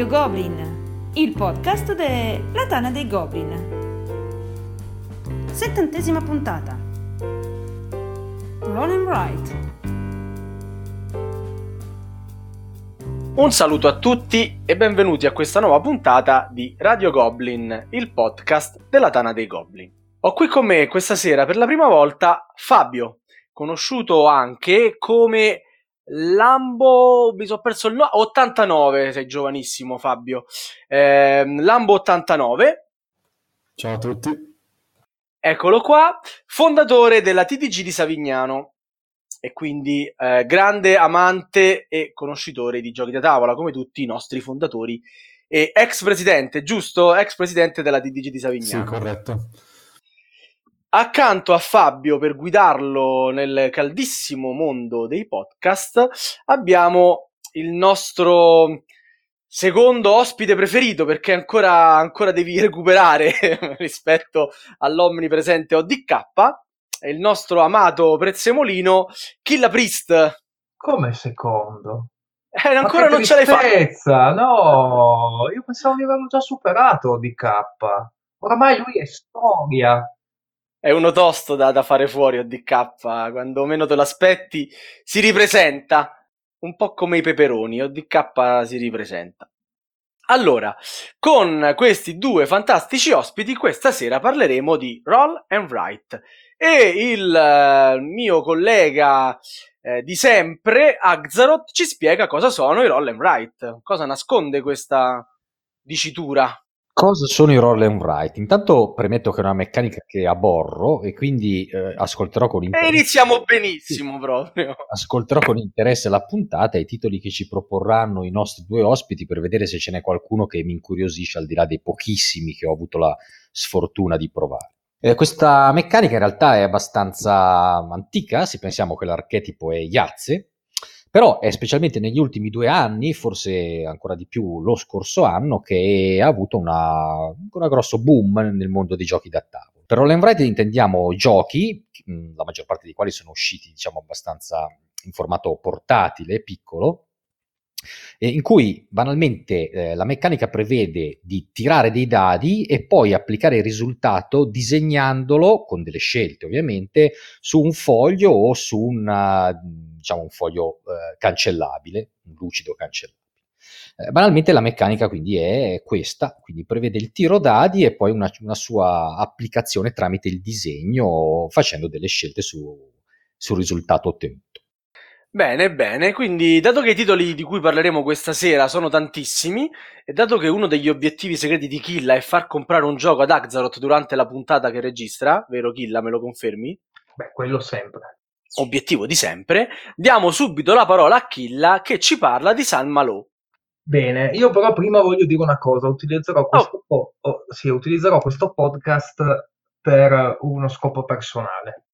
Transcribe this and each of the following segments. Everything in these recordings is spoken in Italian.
Radio Goblin, il podcast della Tana dei Goblin. Settantesima puntata. Roll Write. Un saluto a tutti e benvenuti a questa nuova puntata di Radio Goblin, il podcast della Tana dei Goblin. Ho qui con me questa sera per la prima volta Fabio, conosciuto anche come Lambo, mi sono perso il nome, 89, sei giovanissimo Fabio. Eh, Lambo 89. Ciao a tutti. Eccolo qua, fondatore della TDG di Savignano e quindi eh, grande amante e conoscitore di giochi da tavola, come tutti i nostri fondatori e ex presidente, giusto? Ex presidente della TDG di Savignano. Sì, corretto. Accanto a Fabio per guidarlo nel caldissimo mondo dei podcast abbiamo il nostro secondo ospite preferito perché ancora, ancora devi recuperare rispetto all'omnipresente ODK il nostro amato Prezzemolino Killa Priest. Come secondo? Eh, ancora non ce l'hai fatta. No, io pensavo di averlo già superato ODK. Oramai lui è storia è uno tosto da, da fare fuori ODK, quando meno te lo aspetti si ripresenta, un po' come i peperoni, ODK si ripresenta. Allora, con questi due fantastici ospiti, questa sera parleremo di Roll and Write e il uh, mio collega eh, di sempre, Axaroth, ci spiega cosa sono i Roll and Write, cosa nasconde questa dicitura. Cosa sono i roll and write? Intanto premetto che è una meccanica che aborro e quindi eh, ascolterò con interesse. E iniziamo benissimo sì. proprio. Ascolterò con interesse la puntata e i titoli che ci proporranno i nostri due ospiti per vedere se ce n'è qualcuno che mi incuriosisce al di là dei pochissimi che ho avuto la sfortuna di provare. Eh, questa meccanica in realtà è abbastanza antica, se pensiamo che l'archetipo è Iazze, però è specialmente negli ultimi due anni, forse ancora di più lo scorso anno, che ha avuto una, un grosso boom nel mondo dei giochi da tavolo. Per and Write intendiamo giochi, la maggior parte dei quali sono usciti diciamo abbastanza in formato portatile, piccolo, in cui banalmente eh, la meccanica prevede di tirare dei dadi e poi applicare il risultato disegnandolo con delle scelte ovviamente su un foglio o su una, diciamo, un foglio eh, cancellabile, un lucido cancellabile. Eh, banalmente la meccanica quindi è questa, quindi prevede il tiro dadi e poi una, una sua applicazione tramite il disegno facendo delle scelte su, sul risultato ottenuto. Bene, bene, quindi dato che i titoli di cui parleremo questa sera sono tantissimi e dato che uno degli obiettivi segreti di Killa è far comprare un gioco ad Axaroth durante la puntata che registra, vero Killa, me lo confermi? Beh, quello sempre. Obiettivo di sempre, diamo subito la parola a Killa che ci parla di San Malò. Bene, io però prima voglio dire una cosa, utilizzerò questo, oh. Po- oh, sì, utilizzerò questo podcast per uno scopo personale.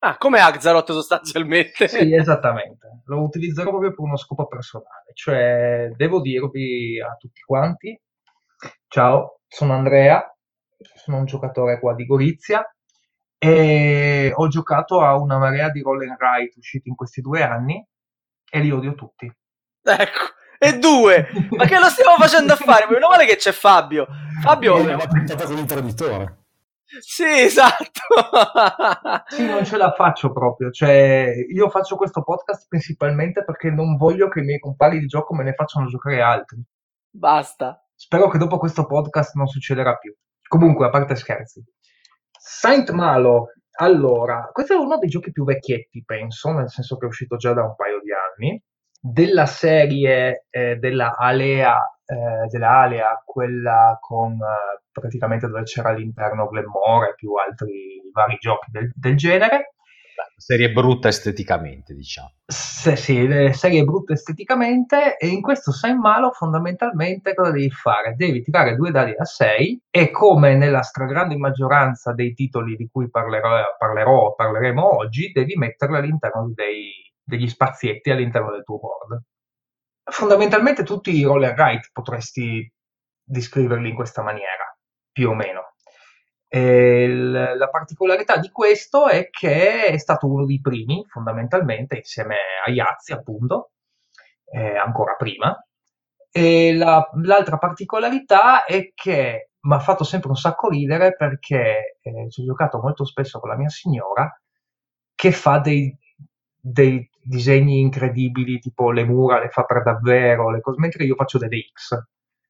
Ah, come Axaroth sostanzialmente. Sì, esattamente. Lo utilizzerò proprio per uno scopo personale. Cioè, devo dirvi a tutti quanti, ciao, sono Andrea, sono un giocatore qua di Gorizia e ho giocato a una marea di roll and write usciti in questi due anni e li odio tutti. Ecco, e due! Ma che lo stiamo facendo a fare? Meno male che c'è Fabio. Fabio... È una puntata con il traditore. Sì, esatto. sì, non ce la faccio proprio. Cioè, io faccio questo podcast principalmente perché non voglio che i miei compagni di gioco me ne facciano giocare altri. Basta. Spero che dopo questo podcast non succederà più. Comunque, a parte scherzi. Saint Malo, allora, questo è uno dei giochi più vecchietti, penso, nel senso che è uscito già da un paio di anni. Della serie eh, della Alea eh, della Alea, quella con eh, praticamente dove c'era all'interno Glenmore e più altri vari giochi del, del genere. Serie brutta esteticamente, diciamo. Se, sì, serie brutta esteticamente e in questo sai malo fondamentalmente cosa devi fare? Devi tirare due dadi a 6 e come nella stragrande maggioranza dei titoli di cui parlerò, parlerò parleremo oggi, devi metterli all'interno dei, degli spazietti all'interno del tuo board fondamentalmente tutti i roll and write potresti descriverli in questa maniera, più o meno. L- la particolarità di questo è che è stato uno dei primi, fondamentalmente, insieme a Yazzi, appunto, eh, ancora prima, E la- l'altra particolarità è che mi ha fatto sempre un sacco ridere perché eh, ci ho giocato molto spesso con la mia signora che fa dei, dei disegni incredibili, tipo le mura le fa per davvero, le cose, mentre io faccio delle X.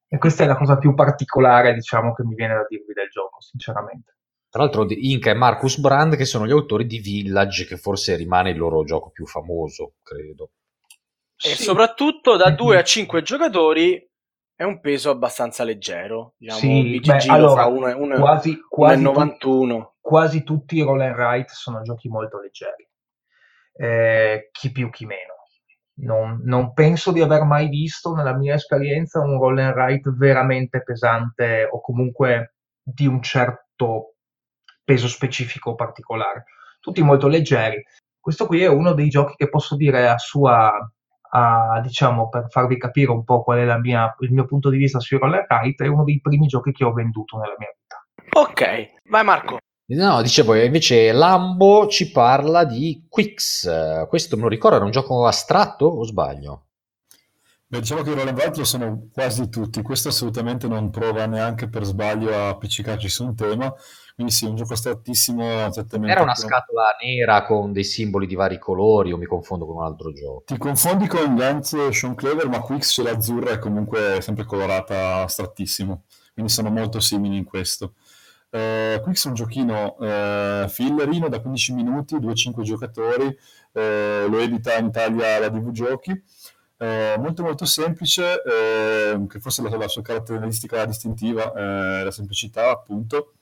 E questa è la cosa più particolare, diciamo, che mi viene da dirvi del gioco, sinceramente. Tra l'altro Inca e Marcus Brand che sono gli autori di Village, che forse rimane il loro gioco più famoso, credo. E Sì. soprattutto da Mhm. 2 a 5 giocatori è un peso abbastanza leggero. Diciamo, Sì, BGG beh, allora, 1 quasi, quasi, tu- 91. quasi tutti i roll and write sono giochi molto leggeri, Eh, chi più chi meno. Non, non penso di aver mai visto nella mia esperienza un roll and write veramente pesante o comunque di un certo peso specifico particolare. Tutti molto leggeri. Questo qui è uno dei giochi che posso dire a sua, a, diciamo, per farvi capire un po' qual è mia- il mio punto di vista sui roll and write, è uno dei primi giochi che ho venduto nella mia vita. Ok, vai Marco. No, dicevo, invece Lambo ci parla di Quix. Questo me lo ricordo, era un gioco astratto o sbaglio? Beh, diciamo che i roll and lo sono quasi tutti, questo assolutamente non prova neanche per sbaglio a appiccicarci su un tema, quindi sì, un gioco astrattissimo, esattamente. Era una scatola nera con dei simboli di vari colori o mi confondo con un altro gioco? Ti confondi con Gantz e Sean Clever, ma Quix ce l'azzurra è comunque sempre colorata astrattissimo, quindi sono molto simili in questo. Eh, Quix è un giochino eh, fillerino da 15 minuti, 2-5 giocatori, eh, lo edita in Italia la DV Giochi. Eh, molto molto semplice, eh, che forse la, la sua caratteristica distintiva è la semplicità, appunto.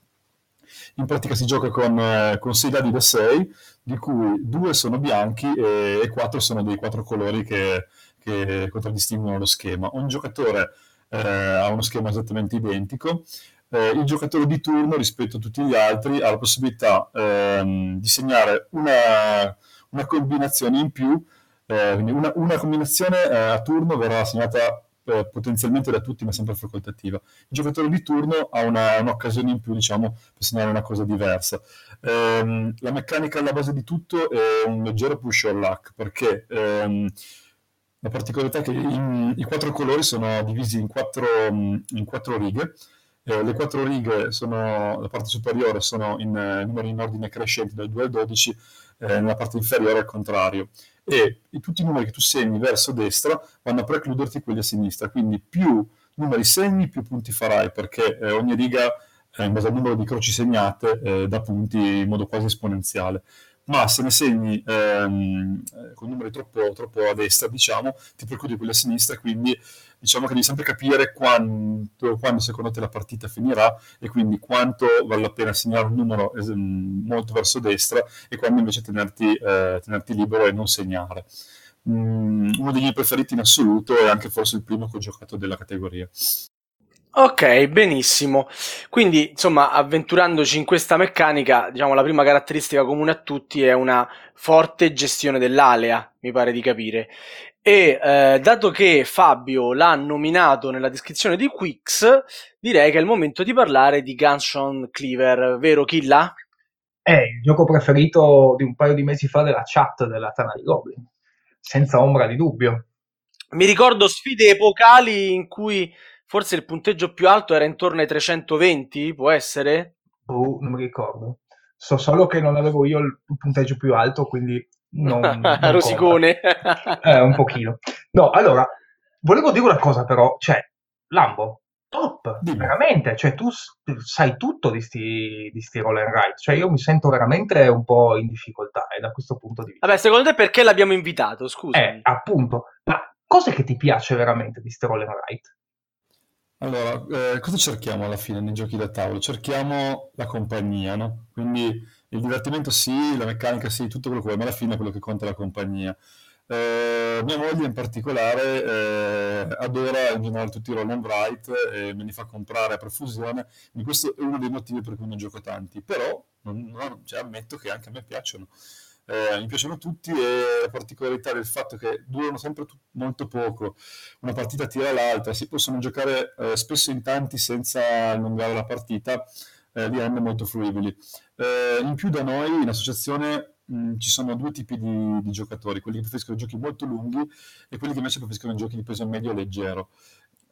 In pratica si gioca con, eh, con 6 dadi da 6, di cui due sono bianchi e, e quattro sono dei quattro colori che, che contraddistinguono lo schema. Ogni giocatore eh, ha uno schema esattamente identico. Eh, il giocatore di turno rispetto a tutti gli altri ha la possibilità ehm, di segnare una, una combinazione in più, eh, quindi una, una combinazione eh, a turno verrà segnata eh, potenzialmente da tutti, ma sempre facoltativa. Il giocatore di turno ha una- un'occasione in più, diciamo, per segnare una cosa diversa. Ehm, la meccanica alla base di tutto è un leggero push or luck, perché ehm, la particolarità è che in- i quattro colori sono divisi in quattro, in quattro righe. Eh, le quattro righe sono, la parte superiore sono in eh, numeri in ordine crescente dal 2 al 12, eh, nella parte inferiore al contrario. E i- tutti i numeri che tu segni verso destra vanno a precluderti quelli a sinistra, quindi più numeri segni, più punti farai, perché eh, ogni riga, eh, in base al numero di croci segnate, eh, dà punti in modo quasi esponenziale. Ma se ne segni ehm, eh, con numeri troppo, troppo a destra, diciamo, ti precludi quelli a sinistra, quindi diciamo che devi sempre capire quanto, quando secondo te la partita finirà e quindi quanto vale la pena segnare un numero es- molto verso destra e quando invece tenerti, eh, tenerti libero e non segnare. Mm, uno dei miei preferiti in assoluto e anche forse il primo che ho giocato della categoria. Ok, benissimo. Quindi, insomma, avventurandoci in questa meccanica, diciamo, la prima caratteristica comune a tutti è una forte gestione dell'alea, mi pare di capire. E eh, dato che Fabio l'ha nominato nella descrizione di Quix, direi che è il momento di parlare di Gunshot Cleaver, vero Killa? È il gioco preferito di un paio di mesi fa della chat della Tana di Goblin, senza ombra di dubbio. Mi ricordo sfide epocali in cui forse il punteggio più alto era intorno ai 320, può essere? Boh, non mi ricordo. So solo che non avevo io il punteggio più alto, quindi non, non. Rosicone. Eh, un pochino. No, allora, volevo dire una cosa però, cioè, Lambo, top, Dimmi. veramente, cioè tu sai tutto di sti, di sti roll and ride, cioè io mi sento veramente un po' in difficoltà eh, da questo punto di vista. Vabbè, secondo te perché l'abbiamo invitato? Scusa. Eh, appunto, ma cos'è che ti piace veramente di sti roll and ride? Allora, eh, cosa cerchiamo alla fine nei giochi da tavolo? Cerchiamo la compagnia, no? Quindi il divertimento sì, la meccanica sì, tutto quello che vuoi, ma alla fine quello che conta è la compagnia. Eh, mia moglie in particolare eh, adora in generale tutti i roll and write e me li fa comprare a profusione, quindi questo è uno dei motivi per cui ne gioco tanti, però non- non- cioè, ammetto che anche a me piacciono. Eh, mi piacciono tutti e la particolarità del fatto che durano sempre tu- molto poco, una partita tira l'altra, si possono giocare eh, spesso in tanti senza allungare la partita, eh, li rende molto fruibili. Eh, in più da noi in associazione mh, ci sono due tipi di, di giocatori, quelli che preferiscono giochi molto lunghi e quelli che invece preferiscono giochi di peso medio e leggero.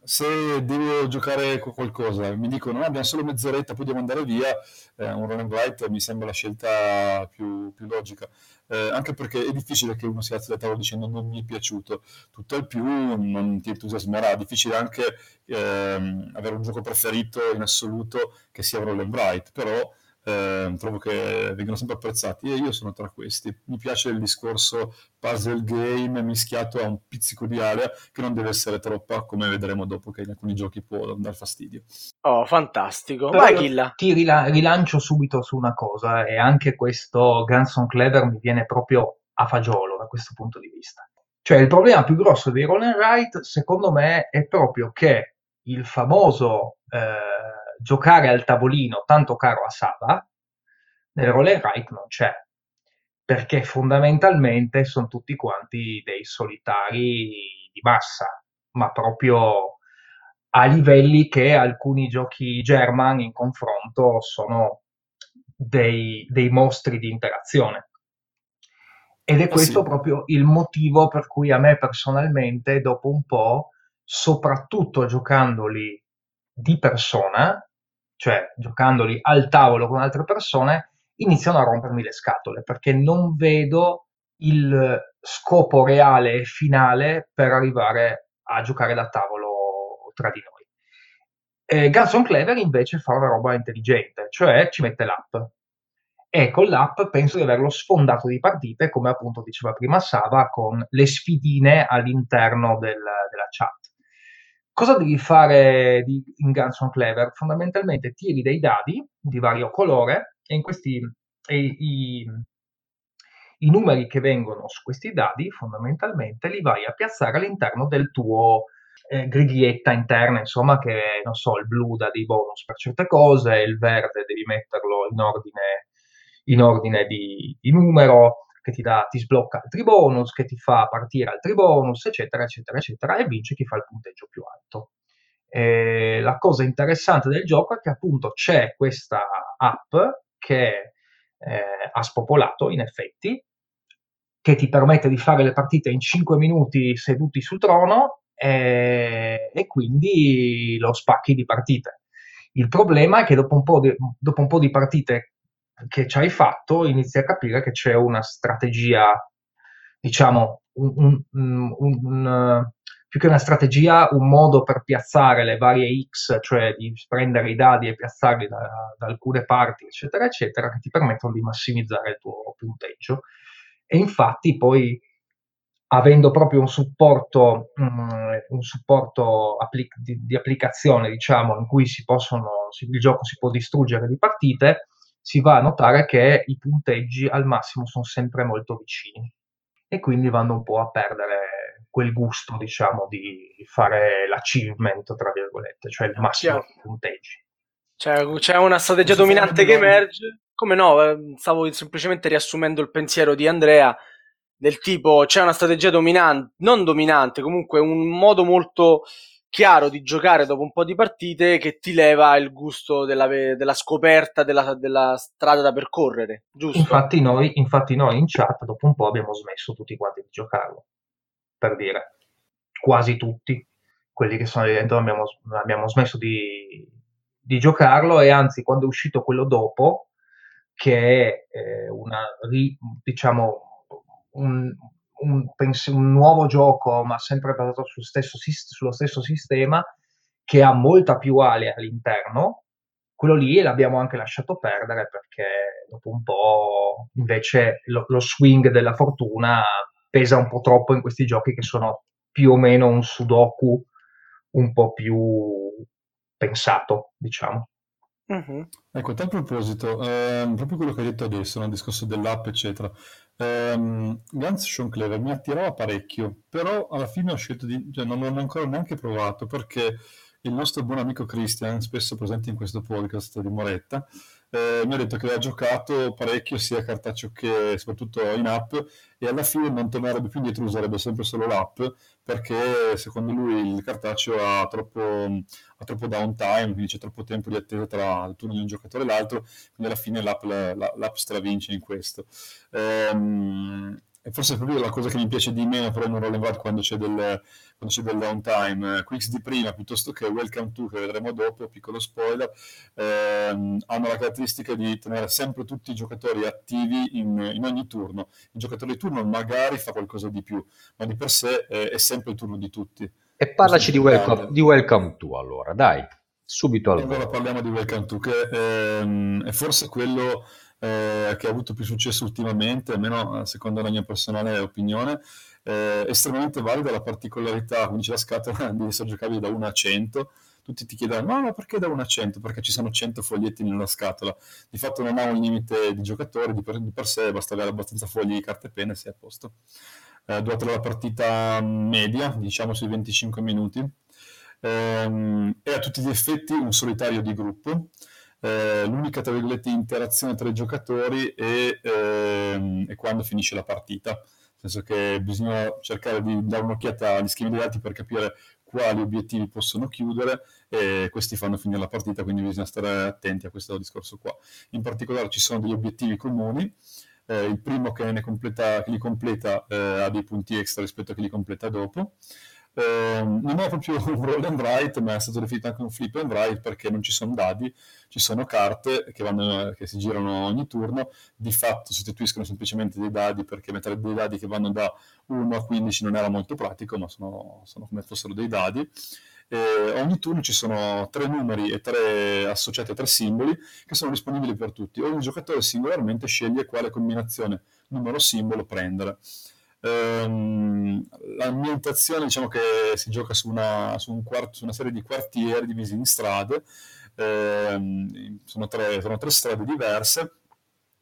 Se devo giocare con qualcosa, mi dicono no, abbiamo solo mezz'oretta, poi devo andare via, eh, un run and write mi sembra la scelta più, più logica. Eh, anche perché è difficile che uno si alzi da tavolo dicendo non mi è piaciuto, tutt'al più non ti entusiasmerà, è difficile anche ehm, avere un gioco preferito in assoluto che sia un roll and write, però eh, trovo che vengono sempre apprezzati e io sono tra questi. Mi piace il discorso puzzle game mischiato a un pizzico di area che non deve essere troppa, come vedremo dopo che in alcuni giochi può dar fastidio. Oh, fantastico. Però Vai, io Killa. Ti rila- rilancio subito su una cosa e anche questo Gunson Clever mi viene proprio a fagiolo da questo punto di vista. Cioè il problema più grosso dei roll and write secondo me è proprio che il famoso eh, giocare al tavolino tanto caro a Saba nel roll and write non c'è perché fondamentalmente sono tutti quanti dei solitari di massa ma proprio a livelli che alcuni giochi German in confronto sono dei, dei mostri di interazione. Ed è Eh questo sì. proprio il motivo per cui a me personalmente, dopo un po', soprattutto giocandoli di persona, cioè giocandoli al tavolo con altre persone, iniziano a rompermi le scatole perché non vedo il scopo reale e finale per arrivare a giocare da tavolo tra di noi. Eh, Gunson Clever invece fa una roba intelligente, cioè ci mette l'app. E con l'app penso di averlo sfondato di partite, come appunto diceva prima Sava, con le sfidine all'interno del, della chat. Cosa devi fare di, in Gunson Clever? Fondamentalmente tiri dei dadi di vario colore e in questi e i, i numeri che vengono su questi dadi fondamentalmente li vai a piazzare all'interno del tuo eh, griglietta interna, insomma, che non so, il blu dà dei bonus per certe cose, il verde devi metterlo in ordine, in ordine di, di numero, che ti, dà, ti sblocca altri bonus, che ti fa partire altri bonus, eccetera, eccetera, eccetera, e vince chi fa il punteggio più alto. E la cosa interessante del gioco è che appunto c'è questa app che eh, ha spopolato in effetti, che ti permette di fare le partite in 5 minuti seduti sul trono e, e quindi lo spacchi di partite. Il problema è che dopo un po' di, dopo un po di partite che ci hai fatto inizi a capire che c'è una strategia, diciamo, un, un, un, più che una strategia, un modo per piazzare le varie X, cioè di prendere i dadi e piazzarli da, da alcune parti, eccetera, eccetera, che ti permettono di massimizzare il tuo punteggio. E infatti poi avendo proprio un supporto, um, un supporto applic- di, di, applicazione, diciamo, in cui si possono, si, il gioco si può distruggere di partite, si va a notare che i punteggi al massimo sono sempre molto vicini e quindi vanno un po' a perdere quel gusto, diciamo, di fare l'achievement, tra virgolette, cioè il massimo Chiaro. di punteggi. C'è, c'è una strategia dominante che emerge. Come no, eh, stavo semplicemente riassumendo il pensiero di Andrea del tipo c'è una strategia dominante, non dominante, comunque un modo molto chiaro di giocare dopo un po' di partite che ti leva il gusto della, della scoperta della, della strada da percorrere, giusto? Infatti noi, infatti noi in chat dopo un po' abbiamo smesso tutti quanti di giocarlo, per dire, quasi tutti, quelli che sono dentro abbiamo, abbiamo smesso di, di giocarlo e anzi quando è uscito quello dopo, che è eh, una, diciamo, un, un, pens- un nuovo gioco ma sempre basato sul stesso, sullo stesso sistema che ha molta più ale all'interno, quello lì l'abbiamo anche lasciato perdere perché dopo un po' invece lo, lo swing della fortuna pesa un po' troppo in questi giochi che sono più o meno un sudoku un po' più pensato, diciamo. Mhm. Ecco, a tal proposito, ehm, proprio quello che hai detto adesso, no? il discorso dell'app, eccetera. Ehm, Guns Sean Clever mi attirava parecchio, però alla fine ho scelto di... cioè non l'ho ancora neanche provato, perché il nostro buon amico Christian, spesso presente in questo podcast di Moretta, eh, mi ha detto che aveva giocato parecchio sia a cartaceo che soprattutto in app e alla fine non tornerebbe più indietro, userebbe sempre solo l'app perché secondo lui il cartaceo ha troppo, ha troppo downtime, quindi c'è troppo tempo di attesa tra il turno di un giocatore e l'altro, quindi alla fine l'app, la- la- l'app stravince in questo. Ehm, forse proprio la cosa che mi piace di meno però in un roll quando c'è del, quando c'è del downtime. Eh, Quicks di prima piuttosto che Welcome to, che vedremo dopo, piccolo spoiler, ehm, hanno la caratteristica di tenere sempre tutti i giocatori attivi in, in, ogni turno. Il giocatore di turno magari fa qualcosa di più, ma di per sé eh, è sempre il turno di tutti. E parlaci di welcome, di welcome to allora, dai, subito allora. Allora parliamo di Welcome to, che ehm, è forse quello eh, che ha avuto più successo ultimamente, almeno eh, secondo la mia personale opinione, eh, estremamente valida la particolarità, come dice la scatola, di essere giocabile da 1 a 100. Tutti ti chiedono, ma, ma perché da 1 a 100? Perché ci sono 100 foglietti nella scatola. Di fatto non ha un limite di giocatori, di per, di per sé basta avere abbastanza fogli, carte e penne e sei a posto. Eh, durante la partita media, diciamo sui 25 minuti, ehm, è a tutti gli effetti un solitario di gruppo eh, l'unica tra virgolette interazione tra i giocatori è, ehm, è, quando finisce la partita, nel senso che bisogna cercare di dare un'occhiata agli schemi dei dati per capire quali obiettivi possono chiudere e questi fanno finire la partita, quindi bisogna stare attenti a questo discorso qua. In particolare ci sono degli obiettivi comuni, eh, il primo che, completa, che li completa eh, ha dei punti extra rispetto a chi li completa dopo, eh, non è proprio un roll and write, ma è stato definito anche un flip and write perché non ci sono dadi, ci sono carte che, vanno, che si girano ogni turno, di fatto sostituiscono semplicemente dei dadi perché mettere dei dadi che vanno da 1 a 15 non era molto pratico, ma sono, sono come fossero dei dadi. E ogni turno ci sono tre numeri e tre associati a tre simboli che sono disponibili per tutti. Ogni giocatore singolarmente sceglie quale combinazione numero-simbolo prendere. Ehm, l'ambientazione diciamo che si gioca su una, su, un quarto, su una serie di quartieri divisi in strade, ehm, sono, tre, sono, tre, strade diverse.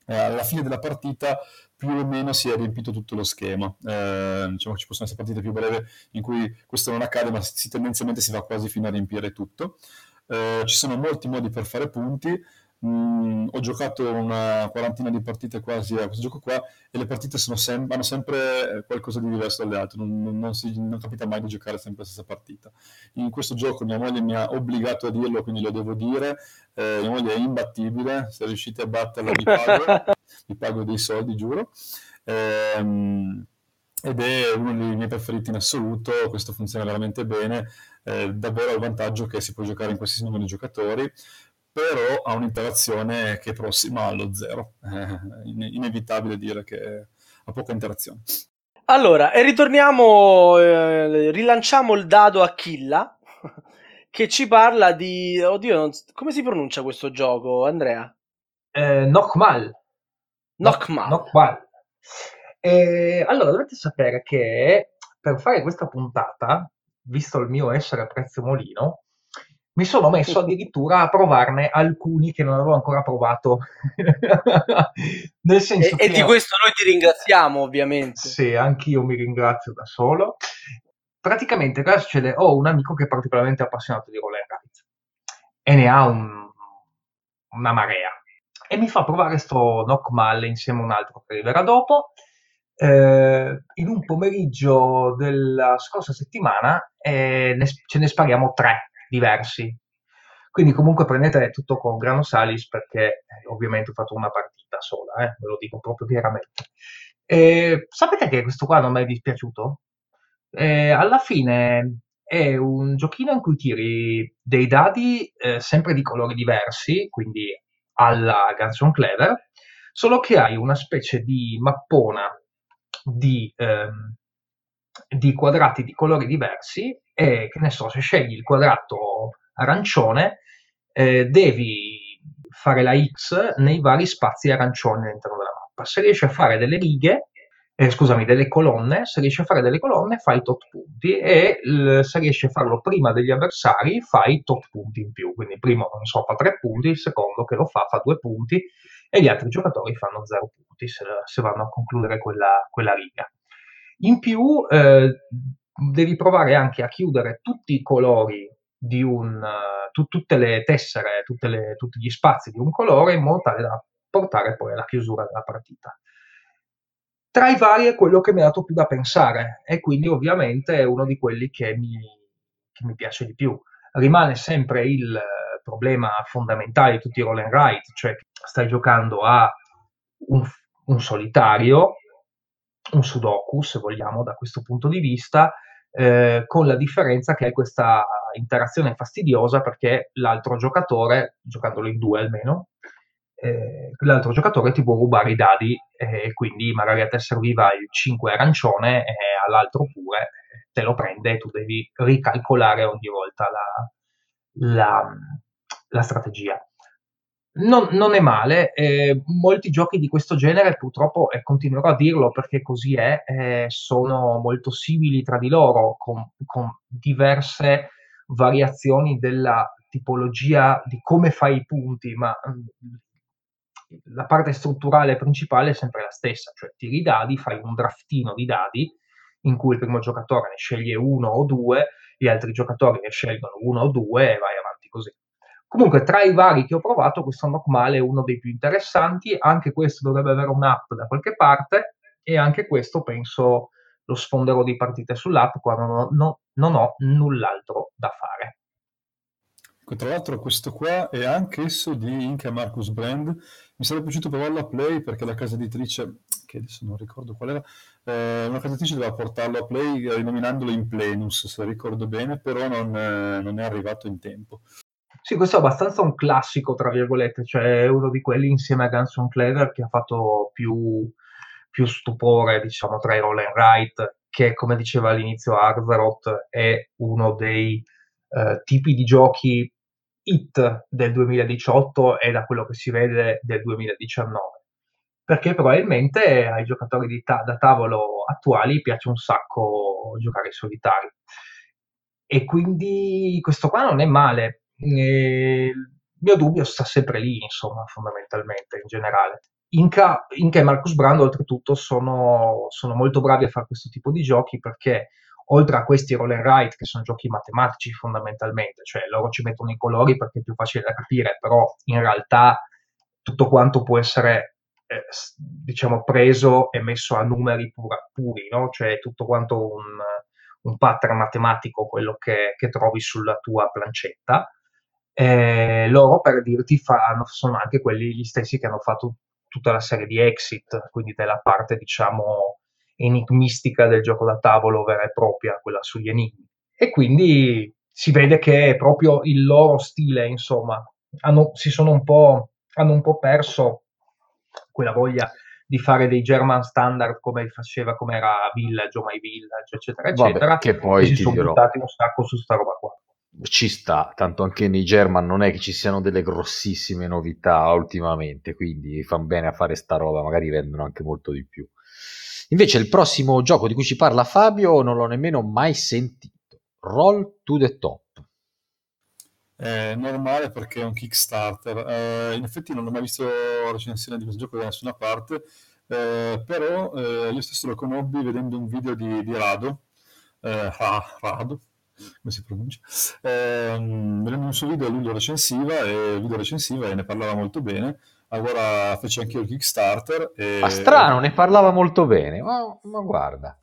Alla fine della partita più o meno si è riempito tutto lo schema. Eh, diciamo che ci possono essere partite più brevi in cui questo non accade, ma si, tendenzialmente si va quasi fino a riempire tutto. Eh, ci sono molti modi per fare punti. Mm, ho giocato una quarantina di partite quasi a questo gioco qua e le partite sem- hanno sempre qualcosa di diverso dalle altre, non, non, non, si, non, capita mai di giocare sempre la stessa partita. In questo gioco mia moglie mi ha obbligato a dirlo, quindi lo devo dire, eh, mia moglie è imbattibile, se riuscite a batterla vi pago, vi pago dei soldi, giuro. Eh, ed è uno dei miei preferiti in assoluto, questo funziona veramente bene, eh, davvero ha il vantaggio che si può giocare in qualsiasi numero di giocatori, però ha un'interazione che è prossima allo zero. È inevitabile dire che ha poca interazione. Allora, e ritorniamo, eh, rilanciamo il dado a Killa, che ci parla di... Oddio, non... come si pronuncia questo gioco, Andrea? Eh, Nokmal. Nokmal. Nokmal. Eh, allora, dovete sapere che per fare questa puntata, visto il mio essere prezzemolino, mi sono messo addirittura a provarne alcuni che non avevo ancora provato. Nel senso e, e di questo noi ti ringraziamo, ovviamente. Sì, anch'io mi ringrazio da solo. Praticamente cosa succede? Ho un amico che è particolarmente appassionato di roll and ride e ne ha un, una marea. E mi fa provare sto Knock Mall insieme a un altro che arriverà dopo. Eh, in un pomeriggio della scorsa settimana eh, ne, ce ne spariamo tre diversi. Quindi comunque prendete tutto con grano salis perché eh, ovviamente ho fatto una partita sola, eh, ve lo dico proprio chiaramente. E, sapete che questo qua non mi è dispiaciuto? E, alla fine è un giochino in cui tiri dei dadi eh, sempre di colori diversi, quindi alla Gunson Clever, solo che hai una specie di mappona di, ehm, di quadrati di colori diversi e che ne so, se scegli il quadrato arancione, eh, devi fare la X nei vari spazi arancioni all'interno della mappa. Se riesci a fare delle righe, eh, scusami, delle colonne, se riesci a fare delle colonne fai tot punti e l- se riesci a farlo prima degli avversari fai tot punti in più. Quindi il primo, non so, fa tre punti, il secondo che lo fa fa due punti e gli altri giocatori fanno zero punti se, se vanno a concludere quella, quella riga. In più eh, devi provare anche a chiudere tutti i colori di un, tu, tutte le tessere, tutte le, tutti gli spazi di un colore in modo tale da portare poi alla chiusura della partita. Tra i vari è quello che mi ha dato più da pensare e quindi ovviamente è uno di quelli che mi, che mi piace di più. Rimane sempre il problema fondamentale di tutti i roll and write, cioè stai giocando a un, un solitario un sudoku, se vogliamo, da questo punto di vista, eh, con la differenza che è questa interazione fastidiosa perché l'altro giocatore, giocandolo in due almeno, eh, l'altro giocatore ti può rubare i dadi e eh, quindi magari a te serviva il 5 arancione e all'altro pure te lo prende e tu devi ricalcolare ogni volta la, la, la strategia. Non, non, è male, eh, molti giochi di questo genere purtroppo, e continuerò a dirlo perché così è, eh, sono molto simili tra di loro, con, con, diverse variazioni della tipologia di come fai i punti, ma mm, la parte strutturale principale è sempre la stessa, cioè tiri i dadi, fai un draftino di dadi in cui il primo giocatore ne sceglie uno o due, gli altri giocatori ne scelgono uno o due e vai avanti così. Comunque, tra i vari che ho provato, questo Nocmal è uno dei più interessanti. Anche questo dovrebbe avere un'app da qualche parte. E anche questo penso lo sfonderò di partite sull'app quando non ho, no, non ho null'altro da fare. Tra l'altro, questo qua è anch'esso di Inca Marcus Brand. Mi sarebbe piaciuto provarlo a Play perché la casa editrice, che adesso non ricordo qual era, eh, una casa editrice doveva portarlo a Play rinominandolo in Plenus, se ricordo bene, però non, eh, non è arrivato in tempo. Sì, questo è abbastanza un classico, tra virgolette, cioè uno di quelli insieme a Guns Clever che ha fatto più, più stupore, diciamo, tra i roll write, che come diceva all'inizio Arzaroth è uno dei eh, tipi di giochi hit del 2018 e da quello che si vede del 2019 perché probabilmente ai giocatori ta- da tavolo attuali piace un sacco giocare in solitario. E quindi questo qua non è male e il mio dubbio sta sempre lì, insomma, fondamentalmente, in generale. Inca, Inca e Marcus Brand, oltretutto, sono, sono, molto bravi a fare questo tipo di giochi perché, oltre a questi roll and write, che sono giochi matematici fondamentalmente, cioè loro ci mettono i colori perché è più facile da capire, però in realtà tutto quanto può essere, eh, diciamo, preso e messo a numeri pura, puri, no? Cioè tutto quanto un, un pattern matematico, quello che, che trovi sulla tua plancetta eh, loro, per dirti, fanno, sono anche quelli gli stessi che hanno fatto tutta la serie di Exit, quindi della parte, diciamo, enigmistica del gioco da tavolo vera e propria, quella sugli enigmi. E quindi si vede che è proprio il loro stile, insomma, hanno, si sono un po', hanno un po' perso quella voglia di fare dei German standard come faceva, come era Village o My Village, eccetera, eccetera. Vabbè, che poi si sono dirò. buttati un sacco su sta roba qua ci sta, tanto anche nei German non è che ci siano delle grossissime novità ultimamente, quindi fanno bene a fare sta roba, magari vendono anche molto di più. Invece il prossimo gioco di cui ci parla Fabio non l'ho nemmeno mai sentito, Roll to the Top. È normale perché è un Kickstarter, eh, in effetti non ho mai visto recensione di questo gioco da nessuna parte, eh, però eh, io stesso lo conobbi vedendo un video di, di Rado, eh, Rado, come si pronuncia, ehm, vedendo un suo video lui lo recensiva e video recensiva e ne parlava molto bene. Allora fece anche io il Kickstarter. E... Ma strano, ne parlava molto bene, ma, ma guarda.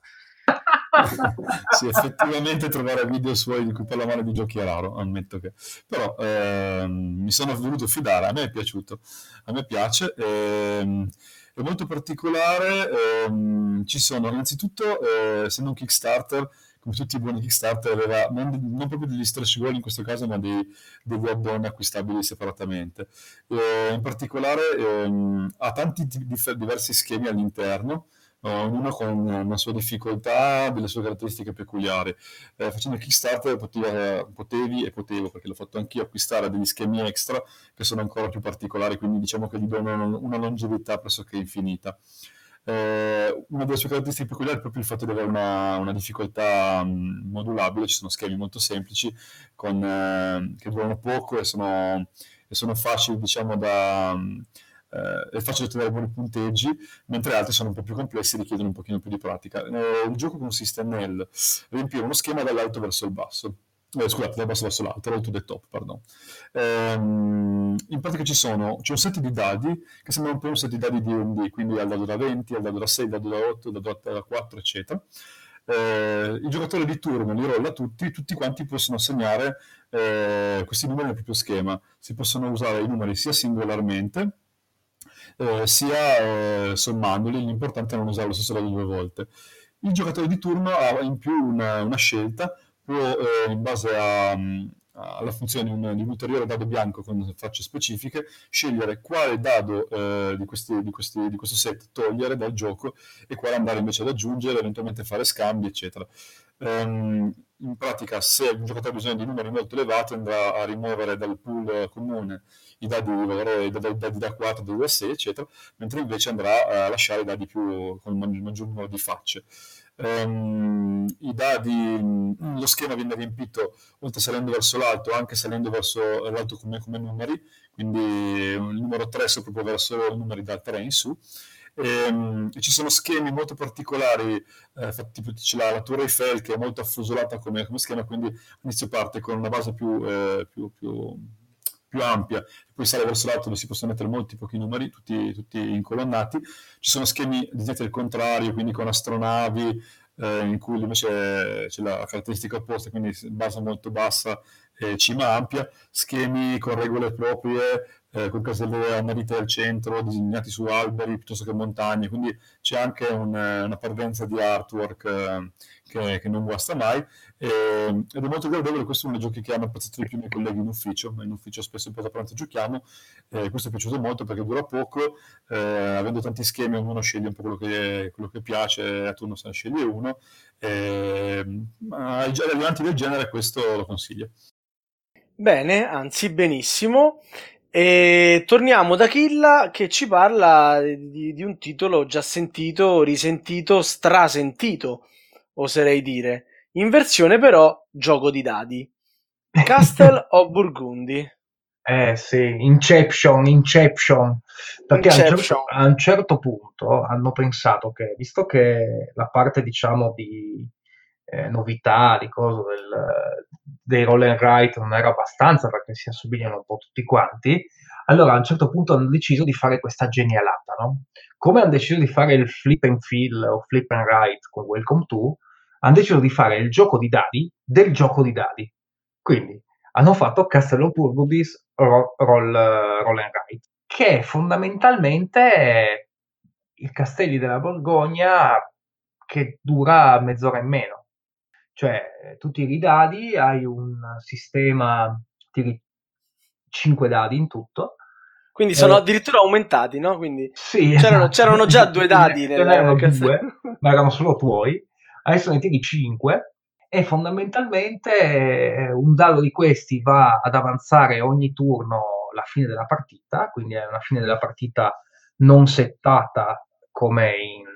sì, effettivamente trovare video suoi di cui parla male di giochi è raro, ammetto che. Però ehm, mi sono voluto fidare, a me è piaciuto, a me piace. Ehm, è molto particolare, ehm, ci sono innanzitutto, eh, essendo un Kickstarter, come tutti i buoni Kickstarter, aveva non, non proprio degli stretch goal in questo caso, ma dei, dei add-on acquistabili separatamente. Eh, in particolare ehm, ha tanti dif- diversi schemi all'interno, ognuno con una sua difficoltà, delle sue caratteristiche peculiari. Eh, facendo il Kickstarter poteva, potevi e potevo, perché l'ho fatto anch'io, acquistare degli schemi extra che sono ancora più particolari, quindi diciamo che gli danno una longevità pressoché infinita. Eh, una delle sue caratteristiche peculiari è proprio il fatto di avere una, una difficoltà mh, modulabile, ci sono schemi molto semplici con, eh, che durano poco e sono, e sono facili diciamo da... Eh, è facile ottenere buoni punteggi, mentre altri sono un po' più complessi e richiedono un pochino più di pratica. Eh, il gioco consiste nel riempire uno schema dall'alto verso il basso eh, scusate, dal basso verso l'alto, roll to the top, pardon. Ehm, in pratica ci sono, c'è un set di dadi che sembra un po' un set di dadi di D&D, quindi al dado da 20, al dado da 6, al dado da 8, al dado da 4, eccetera. Eh, il giocatore di turno li rolla tutti, tutti quanti possono segnare eh, questi numeri nel proprio schema. Si possono usare i numeri sia singolarmente, eh, sia eh, sommandoli, l'importante è non usare lo stesso dado due volte. Il giocatore di turno ha in più una, una scelta, può eh, in base a, alla funzione di un, di un, ulteriore dado bianco con facce specifiche, scegliere quale dado eh, di, questi, di, questi, di, questo set togliere dal gioco e quale andare invece ad aggiungere, eventualmente fare scambi, eccetera. Um, in pratica, se un giocatore ha bisogno di numeri molto elevati, andrà a rimuovere dal pool comune i dadi, valore, i dadi da 4, da 2 a 6, eccetera, mentre invece andrà a lasciare i dadi più, con il maggior numero di facce. Um, i dadi, lo schema viene riempito oltre salendo verso l'alto, anche salendo verso l'alto come, come numeri, quindi il numero 3 si proprio verso numeri da 3 in su. Ehm, e ci sono schemi molto particolari, eh, tipo c'è la, la Tour Eiffel che è molto affusolata come, come schema, quindi all'inizio parte con una base più, eh, più, più, più ampia, poi sale verso l'alto dove si possono mettere molti pochi numeri, tutti, tutti incolonnati. Ci sono schemi disegnati al contrario, quindi con astronavi, eh, in cui invece c'è la caratteristica opposta, quindi base molto bassa e cima ampia, schemi con regole proprie, eh, con caselle a merite al centro, disegnati su alberi piuttosto che montagne, quindi c'è anche un, una parvenza di artwork eh, che, che, non guasta mai eh, ed è molto gradevole, questo è uno dei giochi che hanno apprezzato di più i miei colleghi in ufficio, ma in ufficio spesso in pausa pranzo giochiamo, questo è piaciuto molto perché dura poco, eh, avendo tanti schemi ognuno sceglie un po' quello che, quello che piace, a turno se ne sceglie uno, ma ai avanti del genere questo lo consiglio. Bene, anzi benissimo. E torniamo da Killa che ci parla di, di, un titolo già sentito, risentito, strasentito, oserei dire. In versione però gioco di dadi. Castle of Burgundy. Eh sì, Inception, Inception. Perché Inception. A, un certo, a, un certo, punto hanno pensato che, visto che la parte diciamo di eh, novità, di cosa del, dei roll and write non era abbastanza perché si assomigliano un po' tutti quanti, allora a un certo punto hanno deciso di fare questa genialata, no? Come hanno deciso di fare il flip and fill o flip and write con Welcome to, hanno deciso di fare il gioco di dadi del gioco di dadi. Quindi hanno fatto Castle of Burgundy's Roll, roll, roll and Write, che è fondamentalmente i castelli della Borgogna che dura mezz'ora in meno cioè tu tiri i dadi, hai un sistema, tiri 5 dadi in tutto. Quindi sono eh, addirittura aumentati, no? Quindi sì, c'erano, esatto. c'erano già due dadi. Ce n'erano due, ma erano solo tuoi. Adesso ne tiri 5 e fondamentalmente eh, un dado di questi va ad avanzare ogni turno la fine della partita, quindi è una fine della partita non settata come in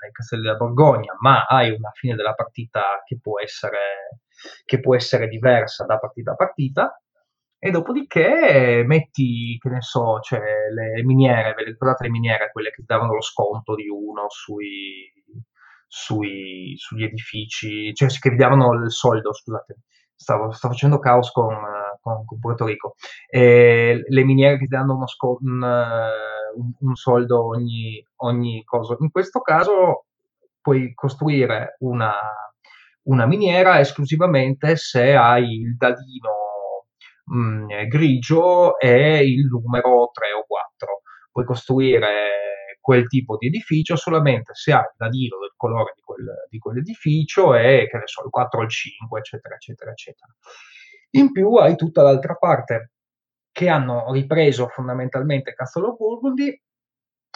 nel Castello della Borgogna, ma hai una fine della partita che può essere, che può essere diversa da partita a partita. E dopodiché metti, che ne so, cioè le miniere, ve le ricordate le miniere, quelle che davano lo sconto di uno sui, sui, sugli edifici, cioè che vi davano il soldo, scusate, stavo, stavo facendo caos con, con, con Puerto Rico. E le miniere che danno uno sconto, un, un, soldo ogni, ogni cosa. In questo caso puoi costruire una, una miniera esclusivamente se hai il dadino mh, mm, grigio e il numero 3 o 4. Puoi costruire quel tipo di edificio solamente se hai il dadino del colore di, quel, di quell'edificio e che ne so, il 4 o il 5, eccetera, eccetera, eccetera. In più hai tutta l'altra parte che hanno ripreso fondamentalmente of Burgundy,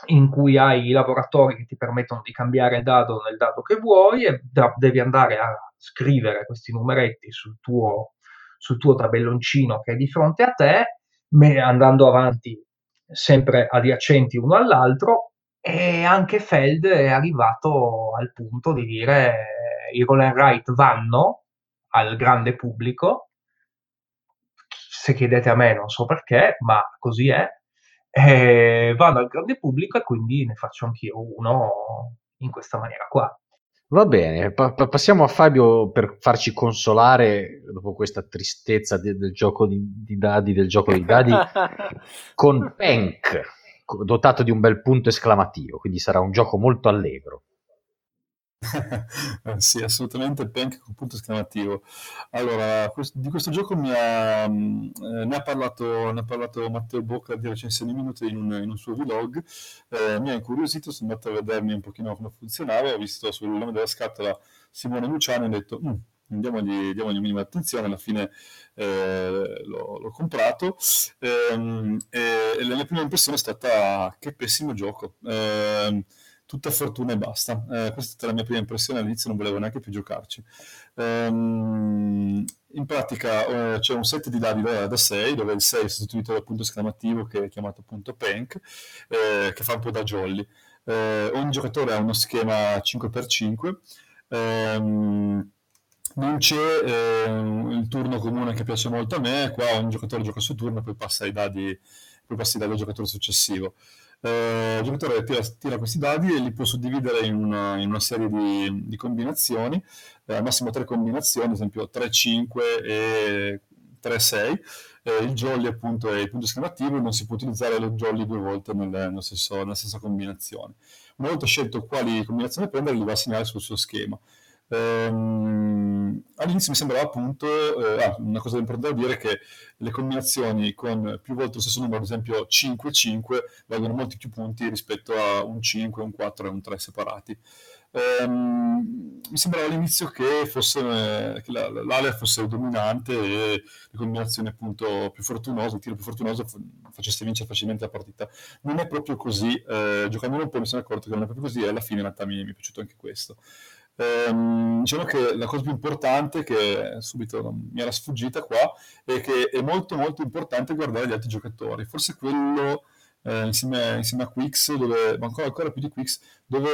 in cui hai i laboratori che ti permettono di cambiare il dado nel dado che vuoi e da, devi andare a scrivere questi numeretti sul tuo, sul tuo tabelloncino che è di fronte a te, andando avanti sempre adiacenti uno all'altro e anche Feld è arrivato al punto di dire i roll and vanno al grande pubblico se chiedete a me non so perché, ma così è, eh, vado al grande pubblico e quindi ne faccio anch'io uno in questa maniera qua. Va bene, pa- passiamo a Fabio per farci consolare dopo questa tristezza de- del gioco di-, di dadi, del gioco di dadi, con Penk, dotato di un bel punto esclamativo, quindi sarà un gioco molto allegro. sì, assolutamente Pank con punto esclamativo. Allora, questo, di questo gioco ha, mm, eh, ne, ha parlato, ne, ha parlato, Matteo Bocca di recensioni minute in in un suo vlog, eh, mi ha incuriosito, sono andato a vedermi un pochino come funzionava, ho visto sul nome della scatola Simone Luciano e ho detto... Mm, diamogli, diamogli minima attenzione, alla fine eh, l'ho, l'ho, comprato ehm, e, e, la mia prima impressione è stata che pessimo gioco. Eh, tutta fortuna e basta. Eh, questa è stata la mia prima impressione, all'inizio non volevo neanche più giocarci. Um, in pratica eh, c'è un set di dadi da, 6, dove il 6 è sostituito dal punto esclamativo che è chiamato punto Pank, eh, che fa un po' da jolly. Eh, ogni giocatore ha uno schema 5x5. Um, non c'è eh, il turno comune che piace molto a me, qua ogni giocatore gioca il suo turno e poi passa i dadi, poi passa i dadi al giocatore successivo. Eh, il giocatore tira, tira, questi dadi e li può suddividere in una, in una serie di, di combinazioni, eh, al massimo tre combinazioni, ad esempio 3-5 e 3-6. Eh, il jolly appunto è il punto esclamativo, non si può utilizzare lo jolly due volte nel, nel stesso, nella stessa combinazione. Una volta scelto quali combinazioni prendere, li va a segnare sul suo schema. Ehm, all'inizio mi sembrava appunto, eh, ah, una cosa importante da dire che le combinazioni con più volte lo stesso numero, ad esempio 5-5, valgono molti più punti rispetto a un 5, un 4 e un 3 separati. Ehm, mi sembrava all'inizio che, fosse, che la, l'area fosse dominante e le combinazioni appunto più fortunose, il tiro più fortunoso facesse vincere facilmente la partita. Non è proprio così, eh, giocando un po' mi sono accorto che non è proprio così e alla fine in realtà mi, mi è piaciuto anche questo. Ehm, diciamo che la cosa più importante, che subito mi era sfuggita qua, è che è molto molto importante guardare gli altri giocatori. Forse quello eh, insieme, insieme, a Quix, dove, ma ancora, ancora, più di Quix, dove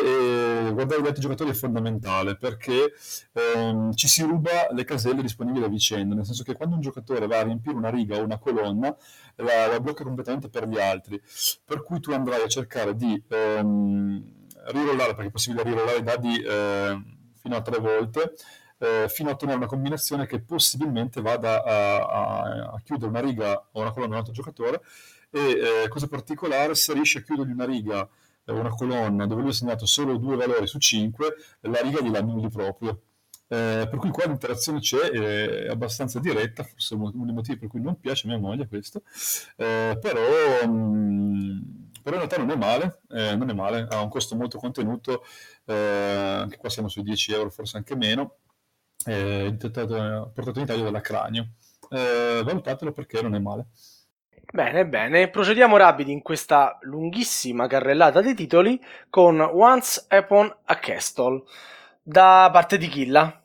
eh, guardare gli altri giocatori è fondamentale perché ehm, ci si ruba le caselle disponibili a vicenda, nel senso che quando un giocatore va a riempire una riga o una colonna, la, la blocca completamente per gli altri. Per cui tu andrai a cercare di ehm, rirollare, perché è possibile rirollare i dadi eh, fino a tre volte, eh, fino a ottenere una combinazione che possibilmente vada a, a, a chiudere una riga o una colonna di un altro giocatore. E eh, cosa particolare, se riesci a chiudergli una riga o una colonna dove lui ha segnato solo due valori su cinque, la riga gliela annulli proprio. Eh, per cui qua l'interazione c'è, è abbastanza diretta, forse uno dei motivi per cui non piace a mia moglie questo, eh, però, mh, mm, però, in realtà non è male, eh, non è male, ha un costo molto contenuto, eh, anche qua siamo sui 10 euro, forse anche meno, è portato in Italia dalla Cranio. Eh, valutatelo perché non è male. Bene, bene, procediamo rapidi in questa lunghissima carrellata di titoli con Once Upon a Castle da parte di Killa.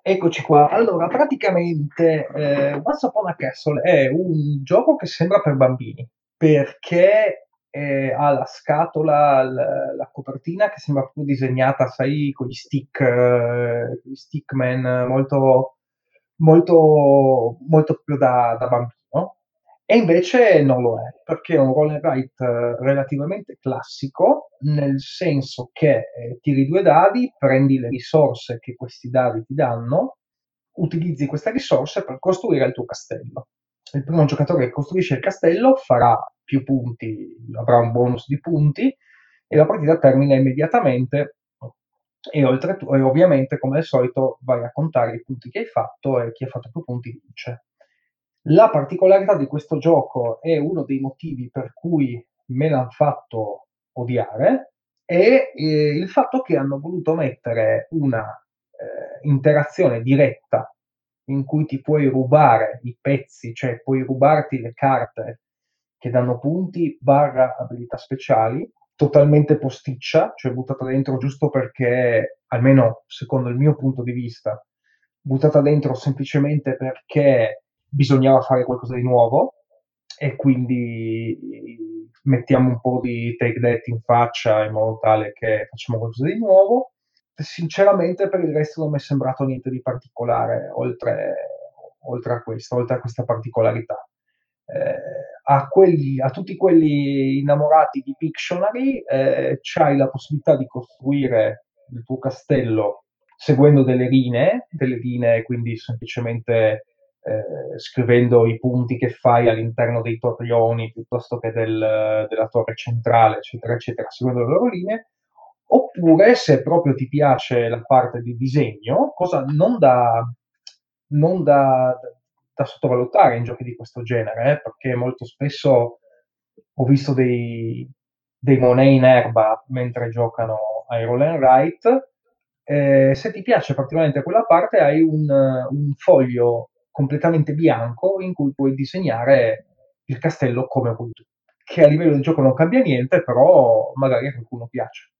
Eccoci qua. Allora, praticamente eh, Once Upon a Castle è un gioco che sembra per bambini perché eh, ha la scatola, la, la, copertina che sembra proprio disegnata, sai, con gli stick, eh, gli stickman molto, molto, molto più da, da bambino. E invece non lo è, perché è un roll and write eh, relativamente classico, nel senso che eh, tiri due dadi, prendi le risorse che questi dadi ti danno, utilizzi queste risorse per costruire il tuo castello. Il primo giocatore che costruisce il castello farà più punti, avrà un bonus di punti e la partita termina immediatamente e, oltre, e ovviamente come al solito vai a contare i punti che hai fatto e chi ha fatto più punti vince. La particolarità di questo gioco è uno dei motivi per cui me l'hanno fatto odiare è eh, il fatto che hanno voluto mettere una eh, interazione diretta in cui ti puoi rubare i pezzi, cioè puoi rubarti le carte che danno punti barra abilità speciali, totalmente posticcia, cioè buttata dentro giusto perché, almeno secondo il mio punto di vista, buttata dentro semplicemente perché bisognava fare qualcosa di nuovo e quindi mettiamo un po' di take that in faccia in modo tale che facciamo qualcosa di nuovo. Sinceramente per il resto non mi è sembrato niente di particolare oltre, oltre a questo, oltre a questa particolarità. Eh, a, quelli, a, tutti quelli innamorati di Pictionary eh, c'hai la possibilità di costruire il tuo castello seguendo delle linee, delle linee quindi semplicemente eh, scrivendo i punti che fai all'interno dei torrioni piuttosto che del, della torre centrale, eccetera, eccetera, seguendo le loro linee, Oppure, se proprio ti piace la parte di disegno, cosa non da, non da, da sottovalutare in giochi di questo genere, eh, perché molto spesso ho visto dei, dei monei in erba mentre giocano ai roll and write. Eh, se ti piace particolarmente quella parte, hai un, un foglio completamente bianco in cui puoi disegnare il castello come vuoi tu. Che a livello di gioco non cambia niente, però magari a qualcuno piace.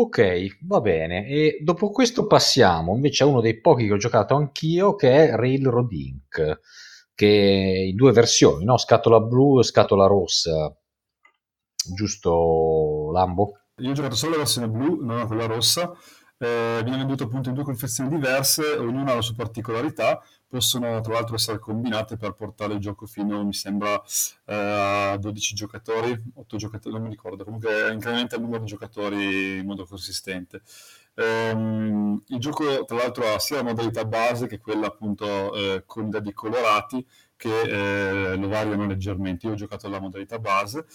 Ok, va bene. E dopo questo passiamo invece a uno dei pochi che ho giocato anch'io, che è Railroad Inc., che in due versioni, no? scatola blu e scatola rossa. Giusto, Lambo? Io ho giocato solo la versione blu, non quella rossa. Eh, viene venduto appunto in due confezioni diverse, ognuna ha la sua particolarità possono tra l'altro essere combinate per portare il gioco fino, mi sembra, eh, a 12 giocatori, 8 giocatori, non mi ricordo, comunque incrementa il numero di giocatori in modo consistente. Um, il gioco tra l'altro ha sia la modalità base che quella appunto eh, con i dadi colorati che eh, lo variano leggermente. Io ho giocato la modalità base.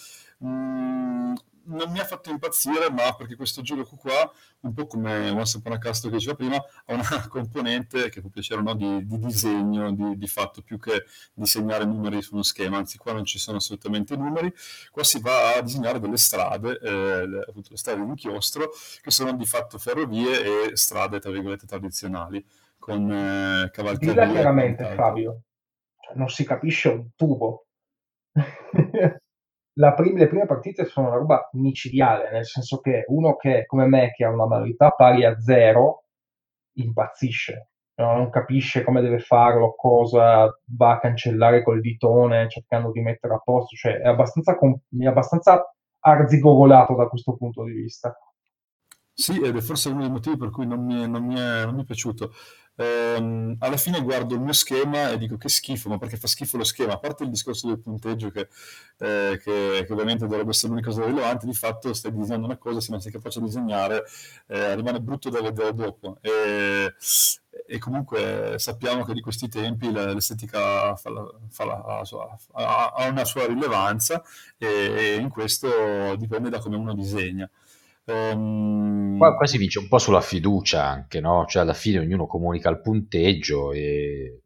Mm, non mi ha fatto impazzire, ma perché questo gioco qua, un po' come Once Upon a Castle che diceva prima, ha una componente che può piacere o no di, di disegno, di, di, fatto, più che disegnare numeri su uno schema, anzi qua non ci sono assolutamente numeri, qua si va a disegnare delle strade, eh, le, appunto le strade di inchiostro, che sono di fatto ferrovie e strade, tra virgolette, tradizionali, con eh, cavalcavie. Dilla chiaramente, Fabio, cioè, non si capisce un tubo. prim- le prime partite sono una roba micidiale, nel senso che uno che come me, che ha una manualità pari a zero, impazzisce, no? non capisce come deve farlo, cosa va a cancellare col ditone cercando di mettere a posto, cioè è abbastanza, com- è abbastanza arzigogolato da questo punto di vista. Sì, ed è forse uno dei motivi per cui non mi non mi è, non mi è piaciuto. Ehm, alla fine guardo il mio schema e dico che schifo, ma perché fa schifo lo schema? A parte il discorso del punteggio che, eh, che, che ovviamente dovrebbe essere l'unica cosa rilevante, di fatto stai disegnando una cosa, se non sei capace di disegnare eh, rimane brutto da vedere dopo. E, e, comunque sappiamo che di questi tempi l'estetica fa la, fa la, sua, ha, una sua rilevanza e, e in questo dipende da come uno disegna. Um... Qua, qua, si vince un po' sulla fiducia anche, no? Cioè alla fine ognuno comunica il punteggio e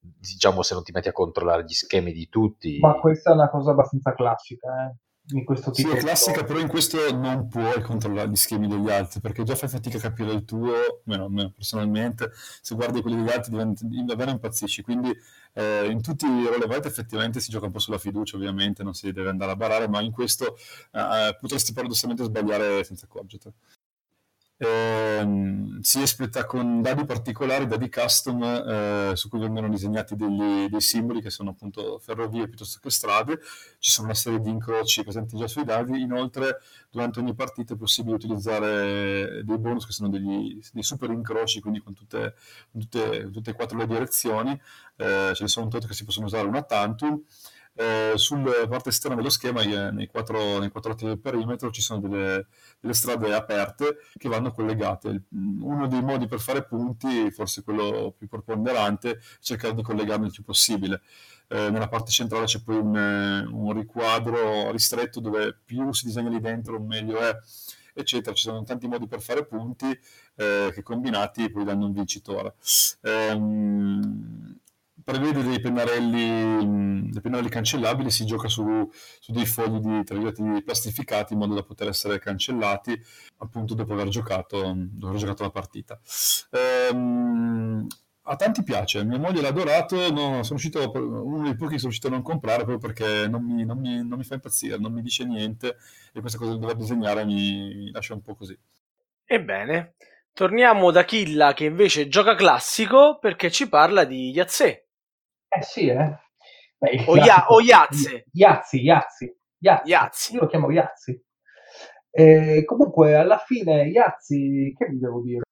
diciamo se non ti metti a controllare gli schemi di tutti. Ma questa è una cosa abbastanza classica, eh? In questo tipo. Sì, è classica, però in questo non puoi controllare gli schemi degli altri, perché già fai fatica a capire il tuo, meno, meno personalmente, se guardi quelli degli altri diventi, davvero impazzisci, quindi eh, in tutti i roll effettivamente si gioca un po' sulla fiducia, ovviamente, non si deve andare a barare, ma in questo eh, potresti paradossalmente sbagliare senza accorgerti. Ehm, si espleta con dadi particolari, dadi custom, eh, su cui vengono disegnati degli, dei simboli che sono appunto ferrovie piuttosto che strade. Ci sono una serie di incroci presenti già sui dadi. Inoltre, durante ogni partita è possibile utilizzare dei bonus che sono degli, dei super incroci, quindi con tutte, tutte, tutte e quattro le direzioni. Eh, ce ne sono un tot che si possono usare una tantum. Eh, sulla parte esterna dello schema, nei quattro, nei quattro lati del perimetro, ci sono delle, delle, strade aperte che vanno collegate. Uno dei modi per fare punti, forse quello più preponderante, è cercare di collegarli il più possibile. Eh, nella parte centrale c'è poi un, un, riquadro ristretto dove più si disegna lì dentro meglio è, eccetera. Ci sono tanti modi per fare punti eh, che combinati poi danno un vincitore. Ehm, prevede dei pennarelli, dei pennarelli cancellabili, si gioca su, su dei fogli di, di, plastificati in modo da poter essere cancellati appunto dopo aver giocato, dopo aver giocato la partita. Ehm, a tanti piace, mia moglie l'ha adorato, no, uscito, uno dei pochi che sono riuscito a non comprare proprio perché non mi, non, mi, non mi, fa impazzire, non mi dice niente e questa cosa di dover disegnare mi, mi lascia un po' così. Ebbene, torniamo da Killa che invece gioca classico perché ci parla di Yazze. Eh sì, eh. Beh, o, ya- o Iazze. Iazzi, Iazzi, Iazzi. Io lo chiamo Iazzi. E comunque, alla fine, Iazzi, che vi devo dire?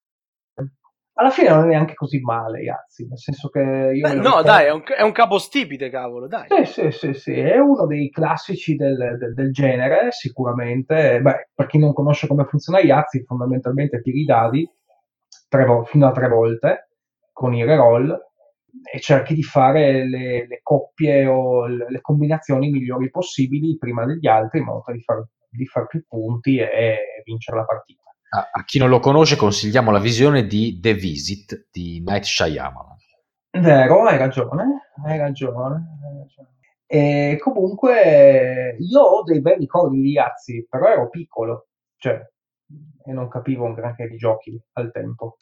Alla fine non è neanche così male, Iazzi, nel senso che io... Beh, no, ricordo... dai, è un, è un capostipite, cavolo, dai. Sì, sì, sì, sì, è uno dei classici del, del, del genere, sicuramente. Beh, per chi non conosce come funziona Iazzi, fondamentalmente tiri i dadi tre, fino a tre volte con i reroll e cerchi di fare le, le coppie o le, le, combinazioni migliori possibili prima degli altri in modo da far di fare più punti e vincere la partita. A, a, chi non lo conosce consigliamo la visione di The Visit di Night Shyamalan. Vero, hai ragione, hai ragione. Hai ragione. E comunque io ho dei bei ricordi di Yazzi, però ero piccolo, cioè, e non capivo un granché di giochi al tempo.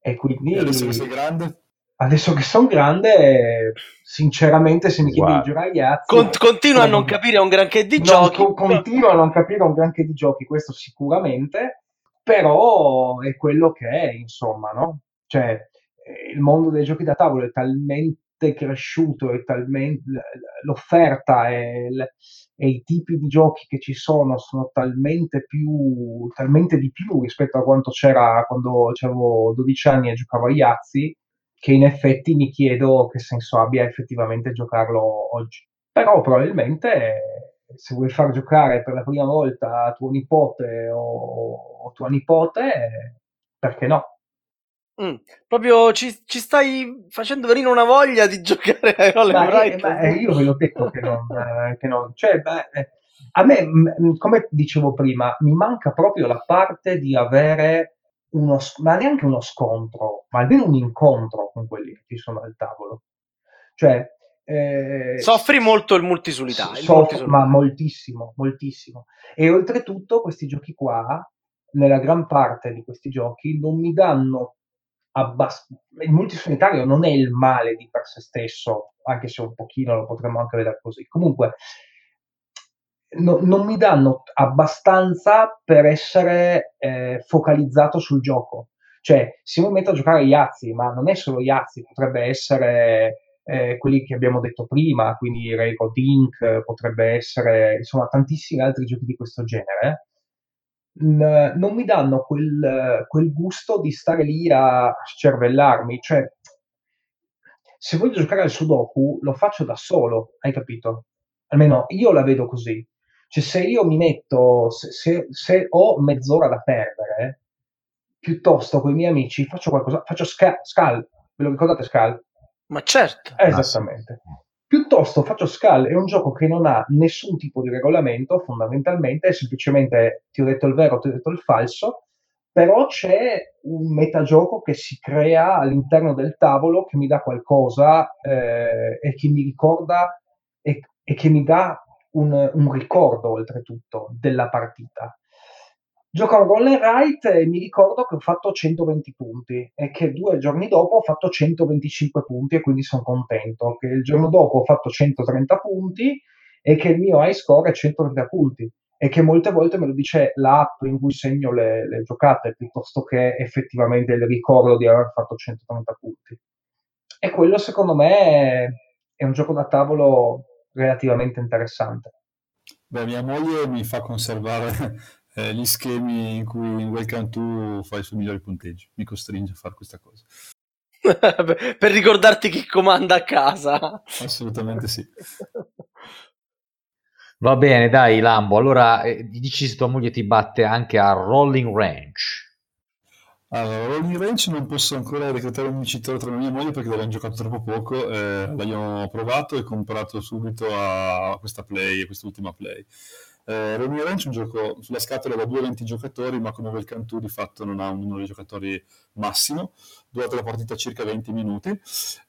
E quindi... E adesso che sei grande? Adesso che sono grande, sinceramente, se mi chiedi di giocare agli Yazzi... Con, continua a non capire un granché di non, giochi. Co- continuo a non capire un granché di giochi, questo sicuramente, però è quello che è, insomma, no? Cioè, il mondo dei giochi da tavolo è talmente cresciuto e talmente l'offerta e, e, i tipi di giochi che ci sono sono talmente più talmente di più rispetto a quanto c'era quando avevo 12 anni e giocavo a Iazzi che in effetti mi chiedo che senso abbia effettivamente giocarlo oggi. Però probabilmente se vuoi far giocare per la prima volta tuo nipote o, o tua nipote perché no? Mm, proprio ci, ci, stai facendo venire una voglia di giocare a Roll ma, eh, io ve l'ho detto che non, eh, che non cioè, beh, eh, a me, m- come dicevo prima, mi manca proprio la parte di avere uno, ma neanche uno scontro, ma almeno un incontro con quelli che ci sono al tavolo. Cioè, eh, Soffri molto il multisolitario, soff- ma moltissimo, moltissimo. E oltretutto questi giochi qua, nella gran parte di questi giochi, non mi danno abbast- il multisolitario non è il male di per sé stesso, anche se un pochino lo potremmo anche vedere così. Comunque, no, non mi danno abbastanza per essere eh, focalizzato sul gioco. Cioè, se mi metto a giocare a Yazzi, ma non è solo Yazzi, potrebbe essere eh, quelli che abbiamo detto prima, quindi Railroad Inc., potrebbe essere, insomma, tantissimi altri giochi di questo genere non mi danno quel, quel gusto di stare lì a scervellarmi. Cioè, se voglio giocare al Sudoku, lo faccio da solo, hai capito? Almeno io la vedo così. Cioè, se io mi metto, se, se, se ho mezz'ora da perdere, piuttosto con i miei amici faccio qualcosa, faccio Scal, Scal ve lo ricordate Scal? Ma certo. esattamente. Piuttosto faccio Skull è un gioco che non ha nessun tipo di regolamento, fondamentalmente, è semplicemente ti ho detto il vero, ti ho detto il falso, però c'è un metagioco che si crea all'interno del tavolo che mi dà qualcosa eh, e che mi ricorda e, e che mi dà un, un ricordo oltretutto della partita. A roll and write e mi ricordo che ho fatto 120 punti e che due giorni dopo ho fatto 125 punti e quindi sono contento. Che il giorno dopo ho fatto 130 punti e che il mio high score è 130 punti e che molte volte me lo dice l'app in cui segno le, le giocate piuttosto che effettivamente il ricordo di aver fatto 130 punti. E quello secondo me è un gioco da tavolo relativamente interessante. Beh, mia moglie mi fa conservare eh, gli schemi in cui in Welcome to fai i suoi migliori punteggi. Mi costringe a fare questa cosa. per ricordarti chi comanda a casa. Assolutamente sì. Va bene, dai Lambo. Allora, eh, dici se tua moglie ti batte anche a Rolling Range. Allora, Rolling Range non posso ancora reclutare un vincitore tra mia moglie perché l'abbiamo giocato troppo poco. Eh, l'abbiamo provato e comprato subito a questa play, a quest'ultima play. Eh, Romeo Ranch è un gioco sulla scatola da 2-20 giocatori, ma come Welcome 2 di fatto non ha un numero di giocatori massimo, durata la partita circa 20 minuti,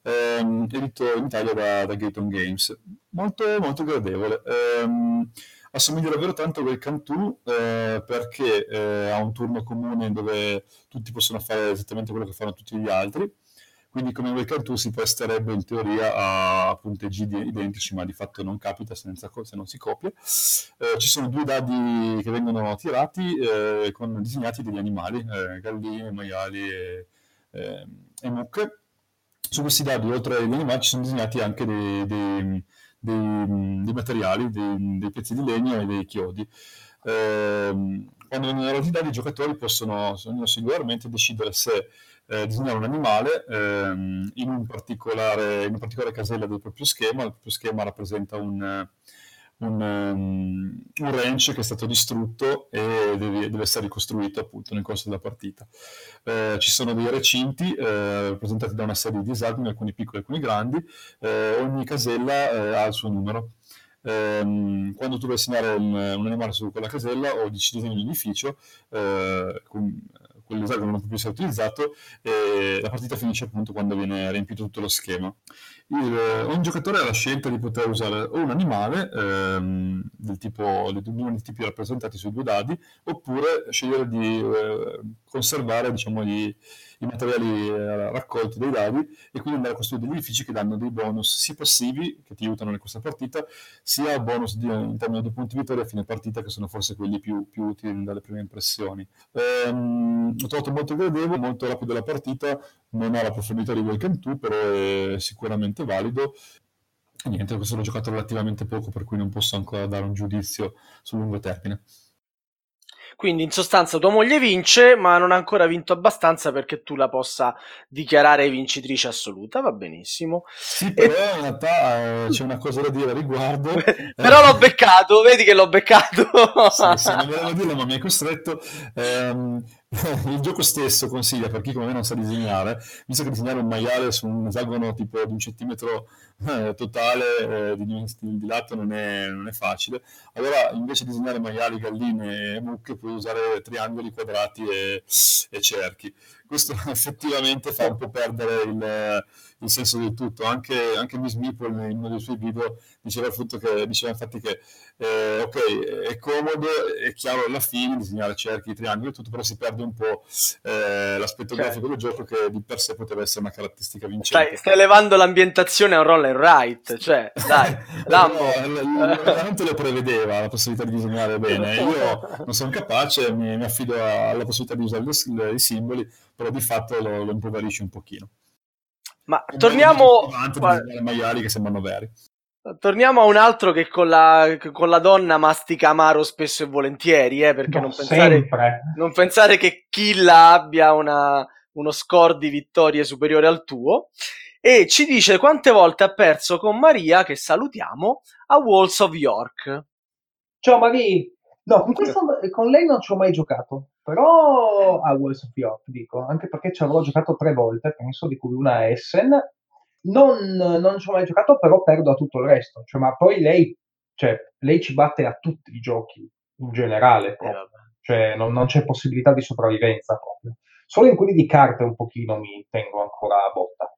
ehm, edito in Italia da, da Gaton Games. Molto, molto gradevole. Ehm, assomiglia davvero tanto a Welcome 2 eh, perché eh, ha un turno comune dove tutti possono fare esattamente quello che fanno tutti gli altri quindi come Welcome to si presterebbe in teoria a punteggi identici, ma di fatto non capita se non si copia. Eh, ci sono due dadi che vengono tirati eh, con disegnati degli animali, eh, galline, maiali e, eh, e, mucche. Su questi dadi, oltre agli animali, ci sono disegnati anche dei, dei, dei, dei materiali, dei, dei, pezzi di legno e dei chiodi. Eh, quando vengono roti i giocatori possono, singolarmente, decidere se eh, disegnare un animale ehm, in, un in una particolare casella del proprio schema. Il proprio schema rappresenta un, un, um, un ranch che è stato distrutto e deve, deve, essere ricostruito appunto nel corso della partita. Eh, ci sono dei recinti eh, rappresentati da una serie di disabili, alcuni piccoli e alcuni grandi, eh, ogni casella eh, ha il suo numero. ehm, quando tu a segnare un, un, animale su quella casella o disegni un edificio, eh, con, quell'esagono non può più essere utilizzato e la partita finisce appunto quando viene riempito tutto lo schema. Il, ogni giocatore ha la scelta di poter usare o un animale ehm, del tipo, uno dei tipi rappresentati sui due dadi oppure scegliere di eh, conservare diciamo, gli, i materiali eh, raccolti dai dadi e quindi andare a costruire degli edifici che danno dei bonus sia passivi che ti aiutano in questa partita sia bonus di, in termini di punti vittoria a fine partita che sono forse quelli più, più utili dalle prime impressioni. Ehm, ho trovato molto gradevole, molto rapido la partita, non ha la profondità di Welcome 2 però è sicuramente valido e niente, questo l'ho giocato relativamente poco per cui non posso ancora dare un giudizio sul lungo termine. Quindi in sostanza tua moglie vince, ma non ha ancora vinto abbastanza perché tu la possa dichiarare vincitrice assoluta, va benissimo. Sì, però e... in realtà eh, c'è una cosa da dire a riguardo. però l'ho beccato, vedi che l'ho beccato. sì, sì, non volevo dirlo, ma mi hai costretto. Eh, il gioco stesso consiglia per chi come me non sa disegnare, visto che disegnare un maiale su un esagono tipo di un centimetro eh, totale eh, di, di, lato non è, non è, facile, allora invece di disegnare maiali, galline e mucche puoi usare triangoli, quadrati e, e cerchi questo effettivamente fa un po' perdere il, il senso del tutto. Anche, anche Miss Meeple in uno dei suoi video diceva, che, diceva infatti che eh, ok, è comodo, è chiaro alla fine disegnare cerchi, triangoli e tutto, però si perde un po' eh, l'aspetto certo. grafico del gioco che di per sé poteva essere una caratteristica vincente. Stai, stai elevando l'ambientazione a un roll and write, cioè dai, Lambo. no, lo prevedeva la possibilità di disegnare bene. Io non sono capace, mi, mi affido alla possibilità di usare i simboli, però di fatto lo, lo impoverisce un pochino. Ma e torniamo... a maiali che sembrano veri. Torniamo a un altro che con la, con la donna mastica amaro spesso e volentieri, eh, perché no, non, pensare, non, pensare, che Killa abbia una, uno score di vittorie superiore al tuo. E ci dice quante volte ha perso con Maria, che salutiamo, a Walls of York. Ciao Maria! No, con, questo, con lei non ci ho mai giocato. Però a Walls of York, dico, anche perché ci avrò giocato tre volte, penso, di cui una a Essen. Non, non ci ho mai giocato, però perdo a tutto il resto. Cioè, ma poi lei, cioè, lei ci batte a tutti i giochi, in generale. Eh, cioè, non, non, c'è possibilità di sopravvivenza proprio. Solo in quelli di carte un pochino mi tengo ancora a botta.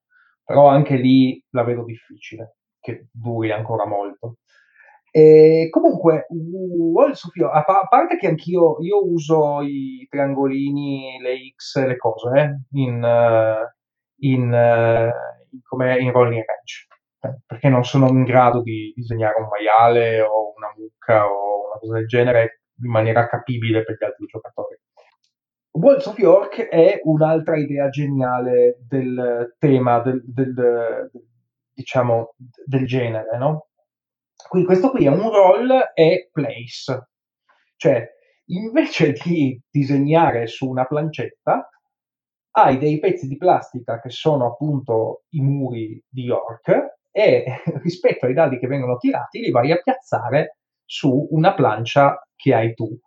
Però anche lì la vedo difficile, che duri ancora molto. E comunque, Walls of York, a, parte che anch'io io uso i triangolini, le X, le cose, eh, in, in, in, come in rolling range, eh, perché non sono in grado di disegnare un maiale o una mucca o una cosa del genere in maniera capibile per gli altri giocatori. Walls of York è un'altra idea geniale del tema, del, del diciamo, del genere, no? Quindi questo qui è un roll e place, cioè invece di disegnare su una plancetta, hai dei pezzi di plastica che sono appunto i muri di York e rispetto ai dadi che vengono tirati li vai a piazzare su una plancia che hai tu,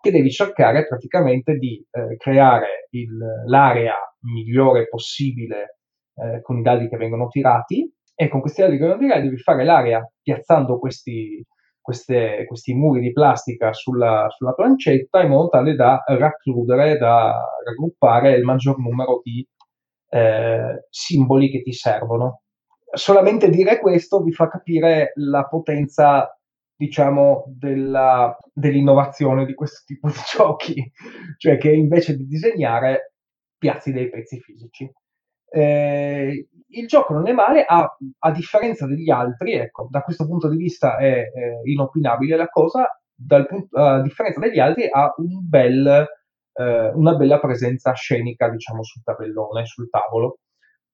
che devi cercare praticamente di eh, creare il, l'area migliore possibile eh, con i dadi che vengono tirati e con questi dadi granulari devi fare l'area piazzando questi, queste, questi muri di plastica sulla, sulla, plancetta in modo tale da racchiudere, da raggruppare il maggior numero di eh, simboli che ti servono. Solamente dire questo vi fa capire la potenza, diciamo, della, dell'innovazione di questo tipo di giochi, cioè che invece di disegnare piazzi dei pezzi fisici. Eh, il gioco non è male, a, a, differenza degli altri, ecco, da questo punto di vista è, è inopinabile la cosa, punto, a differenza degli altri ha un bel, eh, una bella presenza scenica, diciamo, sul tabellone, sul tavolo,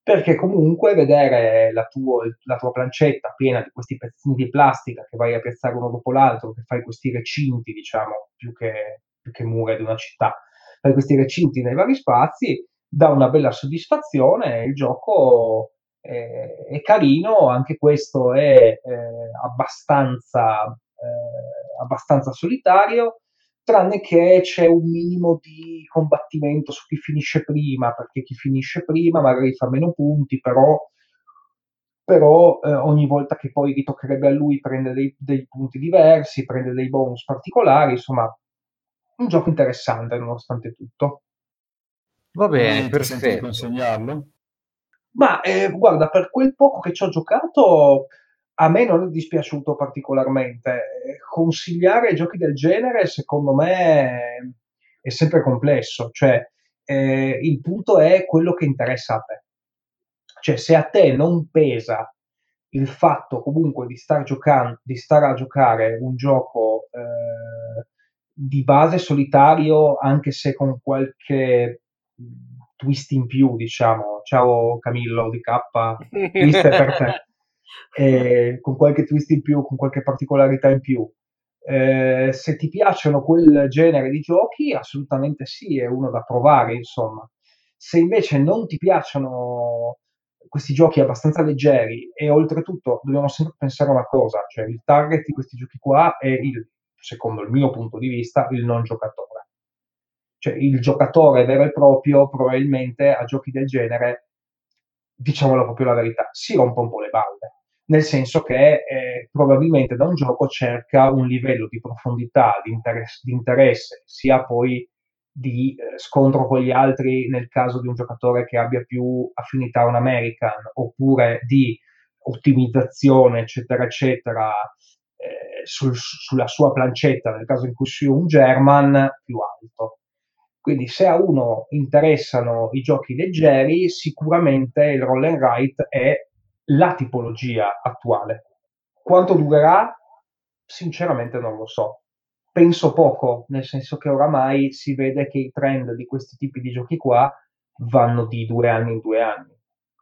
perché comunque vedere la, tuo, la tua plancetta piena di questi pezzini di plastica che vai a piazzare uno dopo l'altro, che fai questi recinti, diciamo, più che, più che mura di una città, fai questi recinti nei vari spazi, dà una bella soddisfazione, il gioco è, è carino, anche questo è eh, abbastanza, eh, abbastanza solitario, tranne che c'è un minimo di combattimento su chi finisce prima, perché chi finisce prima magari fa meno punti, però però eh, ogni volta che poi ritoccherebbe a lui prende dei, dei, punti diversi, prende dei bonus particolari, insomma, un gioco interessante nonostante tutto. Va bene, perfetto. consegnarlo? Ma eh, guarda, per quel poco che ci ho giocato, a me non è dispiaciuto particolarmente. Consigliare giochi del genere, secondo me, è sempre complesso. Cioè, eh, il punto è quello che interessa a te. Cioè, se a te non pesa il fatto comunque di stare giocando, di stare a giocare un gioco eh, di base solitario, anche se con qualche twist in più, diciamo. Ciao Camillo di K, twist per te. Eh, con qualche twist in più, con qualche particolarità in più. Eh, se ti piacciono quel genere di giochi, assolutamente sì, è uno da provare, insomma. Se invece non ti piacciono questi giochi abbastanza leggeri e oltretutto dobbiamo sempre pensare a una cosa, cioè il target di questi giochi qua è il, secondo il mio punto di vista, il non giocatore. Cioè il giocatore vero e proprio probabilmente a giochi del genere, diciamola proprio la verità, si rompe un po' le balle nel senso che eh, probabilmente da un gioco cerca un livello di profondità, di interesse, di interesse sia poi di eh, scontro con gli altri nel caso di un giocatore che abbia più affinità a un American, oppure di ottimizzazione, eccetera, eccetera, eh, sul, sulla sua plancetta nel caso in cui sia un German più alto. Quindi se a uno interessano i giochi leggeri, sicuramente il roll and write è la tipologia attuale. Quanto durerà? Sinceramente non lo so penso poco, nel senso che oramai si vede che i trend di questi tipi di giochi qua vanno di due anni in due anni.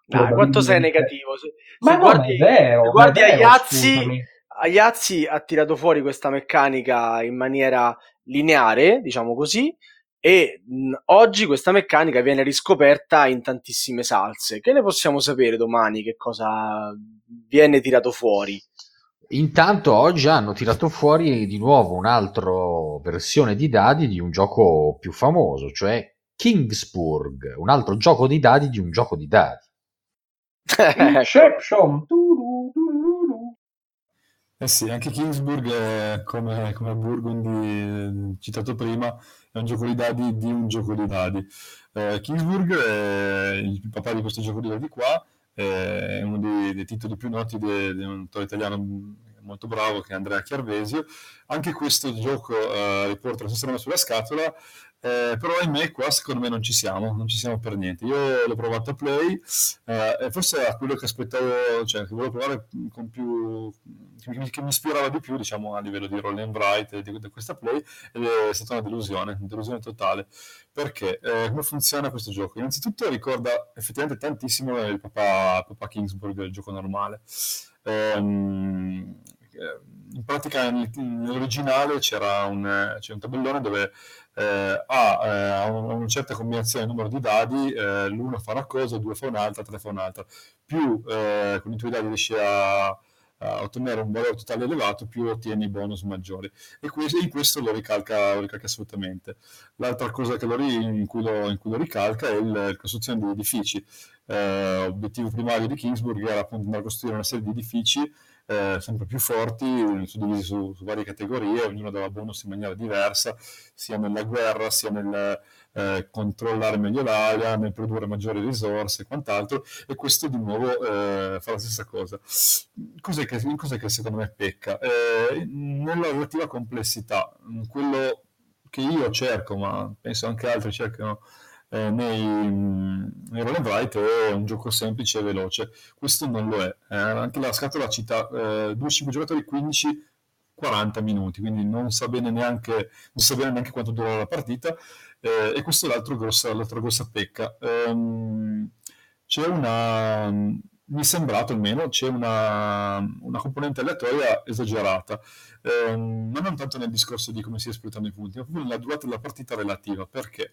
Ah, quanto sei negativo? Se, ma se no, guardi, è vero, se guardi vero, Aiazzi, Aiazzi ha tirato fuori questa meccanica in maniera lineare, diciamo così, e mh, oggi questa meccanica viene riscoperta in tantissime salse. Che ne possiamo sapere domani che cosa viene tirato fuori? Intanto oggi hanno tirato fuori di nuovo un'altra versione di dadi di un gioco più famoso, cioè Kingsburg, un altro gioco di dadi di un gioco di dadi. Inception. Eh sì, anche Kingsburg, è, come, come Burgundy eh, citato prima, è un gioco di dadi di un gioco di dadi. Eh, Kingsburg è il papà di questo gioco di dadi qua, è uno dei, dei titoli più noti di un autore italiano molto bravo che è Andrea Chiarvesio. Anche questo gioco uh, riporta lo stesso nome sulla scatola, eh, però ahimè qua secondo me non ci siamo, non ci siamo per niente. Io l'ho provato a play eh, e forse era quello che aspettavo, cioè che volevo provare con più, che mi, ispirava di più, diciamo, a livello di roll and write di, di questa play ed è stata una delusione, una delusione totale. Perché? Eh, come funziona questo gioco? Innanzitutto ricorda effettivamente tantissimo il Papa, Papa Kingsburg, il gioco normale. Um, in pratica nell'originale c'era un, c'era un tabellone dove eh, a, eh, una certa combinazione di numero di dadi, eh, l'uno fa una cosa, due fa un'altra, tre fa un'altra. Più eh, con i tuoi dadi riesci a, a, ottenere un valore totale elevato, più ottieni bonus maggiori. E questo, in questo lo ricalca, lo ricalca assolutamente. L'altra cosa lo, in, cui lo, in, cui lo, ricalca è la costruzione di edifici. Eh, obiettivo primario di Kingsburg era appunto andare a costruire una serie di edifici eh, sempre più forti, suddivisi su, su, varie categorie, ognuno dava bonus in maniera diversa, sia nella guerra, sia nel eh, controllare meglio l'area, nel produrre maggiori risorse e quant'altro, e questo di nuovo eh, fa la stessa cosa. Cos'è che, cos'è che secondo me pecca? Eh, nella relativa complessità, quello che io cerco, ma penso anche altri cercano eh, nei, nei roll and write è un gioco semplice e veloce. Questo non lo è. Eh, anche la scatola cita eh, 2-5 giocatori 15 40 minuti, quindi non sa bene neanche, non sa bene neanche quanto dura la partita, eh, e questo è l'altro grossa, l'altra grossa pecca. Um, c'è una, mi è sembrato almeno, c'è una, una componente aleatoria esagerata, um, ma non tanto nel discorso di come si espletano i punti, ma proprio nella durata della partita relativa, perché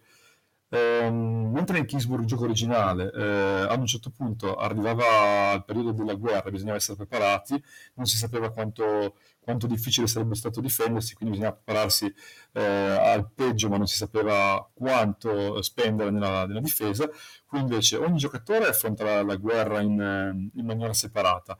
Ehm, mentre in Kingsburg, il gioco originale, eh, ad un certo punto arrivava il periodo della guerra, bisognava essere preparati, non si sapeva quanto, quanto difficile sarebbe stato difendersi, quindi bisognava prepararsi eh, al peggio, ma non si sapeva quanto spendere nella, nella difesa. Qui invece ogni giocatore affronta la, la guerra in, in maniera separata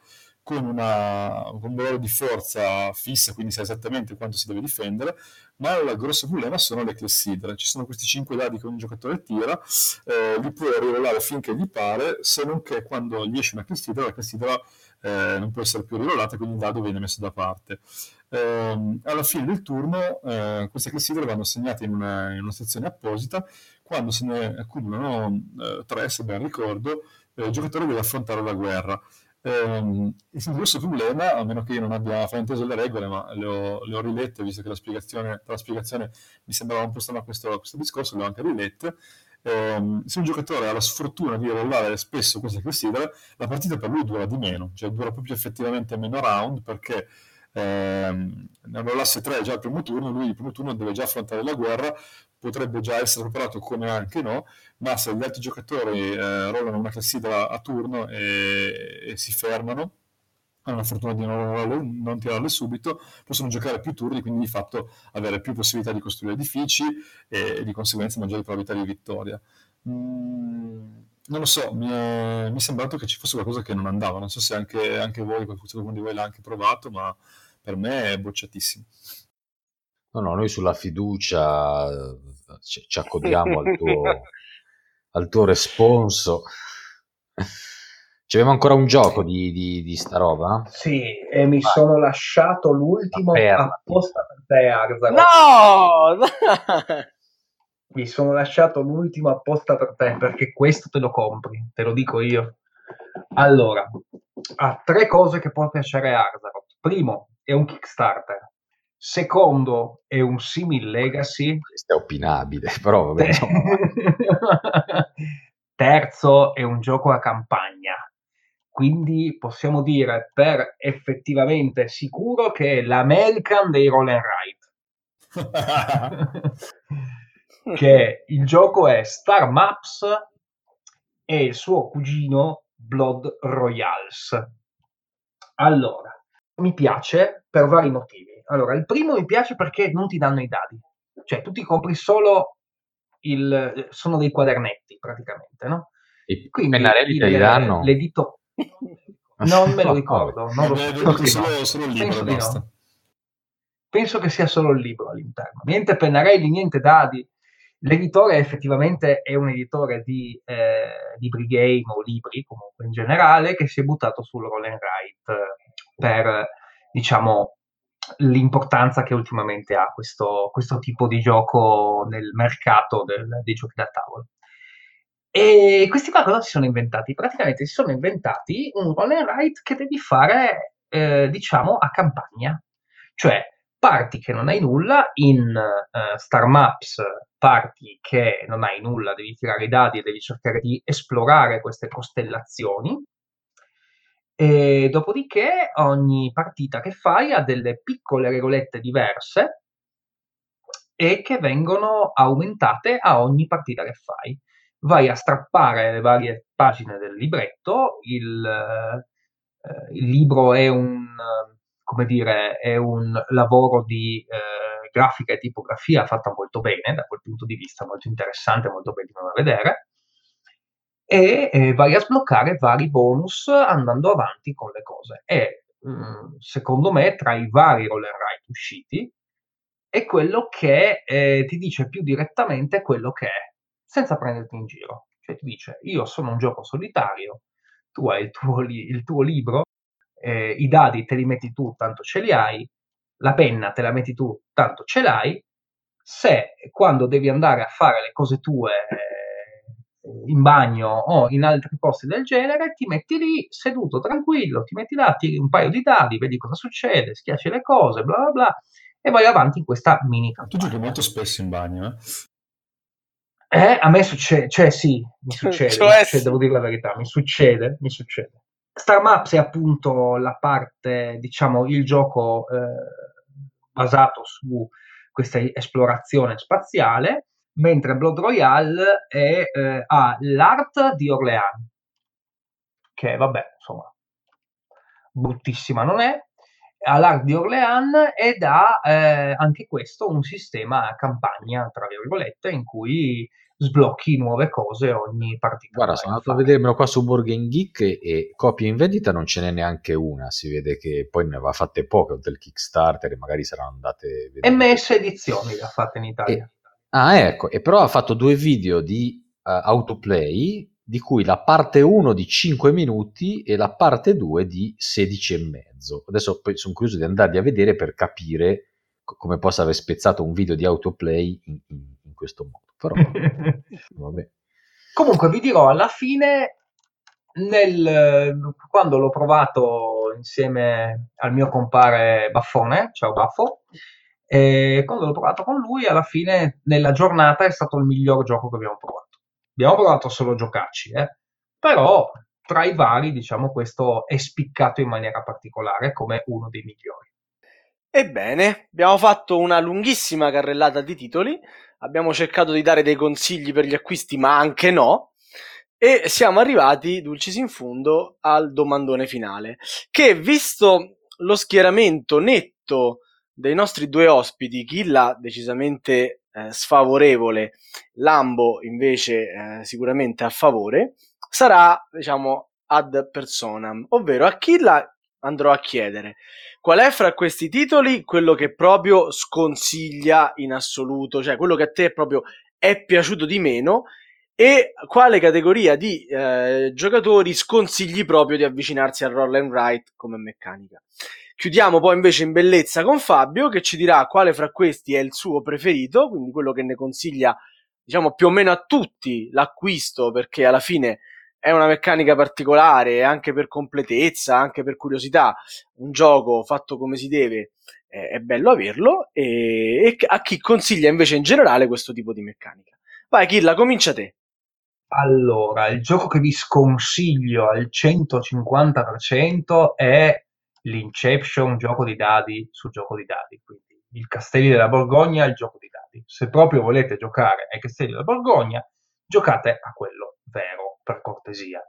con, una, con un valore di forza fissa, quindi sa esattamente quanto si deve difendere, ma il grosso problema sono le clessidre. Ci sono questi 5 dadi che ogni giocatore tira, eh, li può rirollare finché gli pare, se non che quando gli esce una clessidra, la clessidra eh, non può essere più rirollata, quindi il dado viene messo da parte. Eh, alla fine del turno eh, queste clessidre vanno segnate in una, in una, sezione apposita, quando se ne accumulano 3, eh, se ben ricordo, eh, il giocatore deve affrontare la guerra. Um, il grosso problema, a meno che io non abbia frainteso le regole, ma le ho, le ho rilette, visto che la spiegazione, la spiegazione mi sembrava un po' strana questo, questo discorso, le ho anche rilette. Um, se un giocatore ha la sfortuna di rollare spesso queste considere, la partita per lui dura di meno, cioè dura proprio effettivamente meno round perché ehm, ne rollasse tre già al primo turno, lui il primo turno deve già affrontare la guerra, potrebbe già essere preparato come anche no, ma se gli altri giocatori eh, rollano una classifica a turno e, e si fermano, hanno la fortuna di non, non, tirarle subito, possono giocare più turni, quindi di fatto avere più possibilità di costruire edifici e, e di conseguenza maggiori probabilità di vittoria. Mm, non lo so, mi è, mi è, sembrato che ci fosse qualcosa che non andava, non so se anche, anche voi, qualcuno di voi l'ha anche provato, ma per me è bocciatissimo. No, no, noi sulla fiducia eh, ci, ci accodiamo al tuo, al tuo responso. C'aveva ancora un gioco di, di, di sta roba? Sì, e mi Vai. sono lasciato l'ultimo apposta per te, Arza. No! mi sono lasciato l'ultimo apposta per te, perché questo te lo compri, te lo dico io. Allora, ha tre cose che può piacere a Arzaroth. Primo, è un Kickstarter. Secondo, è un simil legacy. Questo è opinabile, però vabbè, Terzo, è un gioco a campagna. Quindi possiamo dire per effettivamente sicuro che è l'American dei Roll and Ride. che il gioco è Star Maps e il suo cugino Blood Royals. Allora, mi piace per vari motivi. Allora, il primo mi piace perché non ti danno i dadi, cioè tu ti compri solo il... sono dei quadernetti praticamente, no? I Quindi pennarelli te li danno? L'edito... Non me lo ricordo, non lo so. Solo, solo il libro, Penso, no. Penso che sia solo il libro all'interno. Niente pennarelli, niente dadi. L'editore effettivamente è un editore di eh, libri game o libri comunque in generale che si è buttato sul roll and write per diciamo l'importanza che ultimamente ha questo, questo tipo di gioco nel mercato del, dei giochi da tavolo. E questi qua cosa si sono inventati? Praticamente si sono inventati un roll and write che devi fare, eh, diciamo, a campagna. Cioè, parti che non hai nulla, in uh, Star Maps parti che non hai nulla, devi tirare i dadi e devi cercare di esplorare queste costellazioni, e dopodiché ogni partita che fai ha delle piccole regolette diverse e che vengono aumentate a ogni partita che fai. Vai a strappare le varie pagine del libretto, il, eh, il libro è un, dire, è un lavoro di eh, grafica e tipografia fatta molto bene, da quel punto di vista molto interessante, molto bello da vedere e eh, vai a sbloccare vari bonus andando avanti con le cose. E mh, mm, secondo me, tra i vari roll and write usciti, è quello che eh, ti dice più direttamente quello che è, senza prenderti in giro. Cioè ti dice, io sono un gioco solitario, tu hai il tuo, li- il tuo libro, eh, i dadi te li metti tu, tanto ce li hai, la penna te la metti tu, tanto ce l'hai, se quando devi andare a fare le cose tue in bagno o in altri posti del genere, ti metti lì seduto tranquillo, ti metti là, tiri un paio di dadi, vedi cosa succede, schiacci le cose, bla bla bla, e vai avanti in questa mini campagna. Tu giochi molto spesso in bagno, eh? Eh, a me succede, cioè sì, mi succede, cioè, mi succede, devo dire la verità, mi succede, mi succede. Star Maps è appunto la parte, diciamo, il gioco eh, basato su questa esplorazione spaziale, mentre Blood Royale è, eh, ha l'art di Orleans, che vabbè, insomma, bruttissima non è, all'Arc di Orléans ed ha eh, anche questo un sistema campagna, tra virgolette, in cui sblocchi nuove cose ogni partita. Guarda, sono andato a vedermelo qua su Borgen Geek e, e copie in vendita non ce n'è neanche una, si vede che poi ne aveva fatte poche del Kickstarter e magari saranno andate... MS Edizioni le ha fatte in Italia. E, ah ecco, e però ha fatto due video di uh, autoplay di cui la parte 1 di 5 minuti e la parte 2 di 16 e mezzo. Adesso poi sono curioso di andarli a vedere per capire co- come possa aver spezzato un video di autoplay in, in, in questo modo. Però, vabbè. Comunque vi dirò, alla fine, nel, quando l'ho provato insieme al mio compare Baffone, ciao Baffo, e quando l'ho provato con lui, alla fine, nella giornata è stato il miglior gioco che abbiamo provato. Abbiamo provato solo a giocarci, eh? però tra i vari, diciamo, questo è spiccato in maniera particolare come uno dei migliori. Ebbene, abbiamo fatto una lunghissima carrellata di titoli, abbiamo cercato di dare dei consigli per gli acquisti, ma anche no, e siamo arrivati, dulcis in fundo, al domandone finale, che visto lo schieramento netto dei nostri due ospiti, Killa decisamente eh, sfavorevole, Lambo invece eh, sicuramente a favore, sarà diciamo ad personam, ovvero a chi la andrò a chiedere qual è fra questi titoli quello che proprio sconsiglia in assoluto, cioè quello che a te proprio è piaciuto di meno e quale categoria di eh, giocatori sconsigli proprio di avvicinarsi al roll and write come meccanica. Chiudiamo poi invece in bellezza con Fabio che ci dirà quale fra questi è il suo preferito, quindi quello che ne consiglia diciamo più o meno a tutti l'acquisto perché alla fine è una meccanica particolare anche per completezza, anche per curiosità, un gioco fatto come si deve è bello averlo e, e a chi consiglia invece in generale questo tipo di meccanica. Vai Killa, comincia te. Allora, il gioco che vi sconsiglio al 150% è l'Inception gioco di dadi su gioco di dadi, quindi il Castelli della Borgogna il gioco di dadi. Se proprio volete giocare ai Castelli della Borgogna, giocate a quello vero, per cortesia.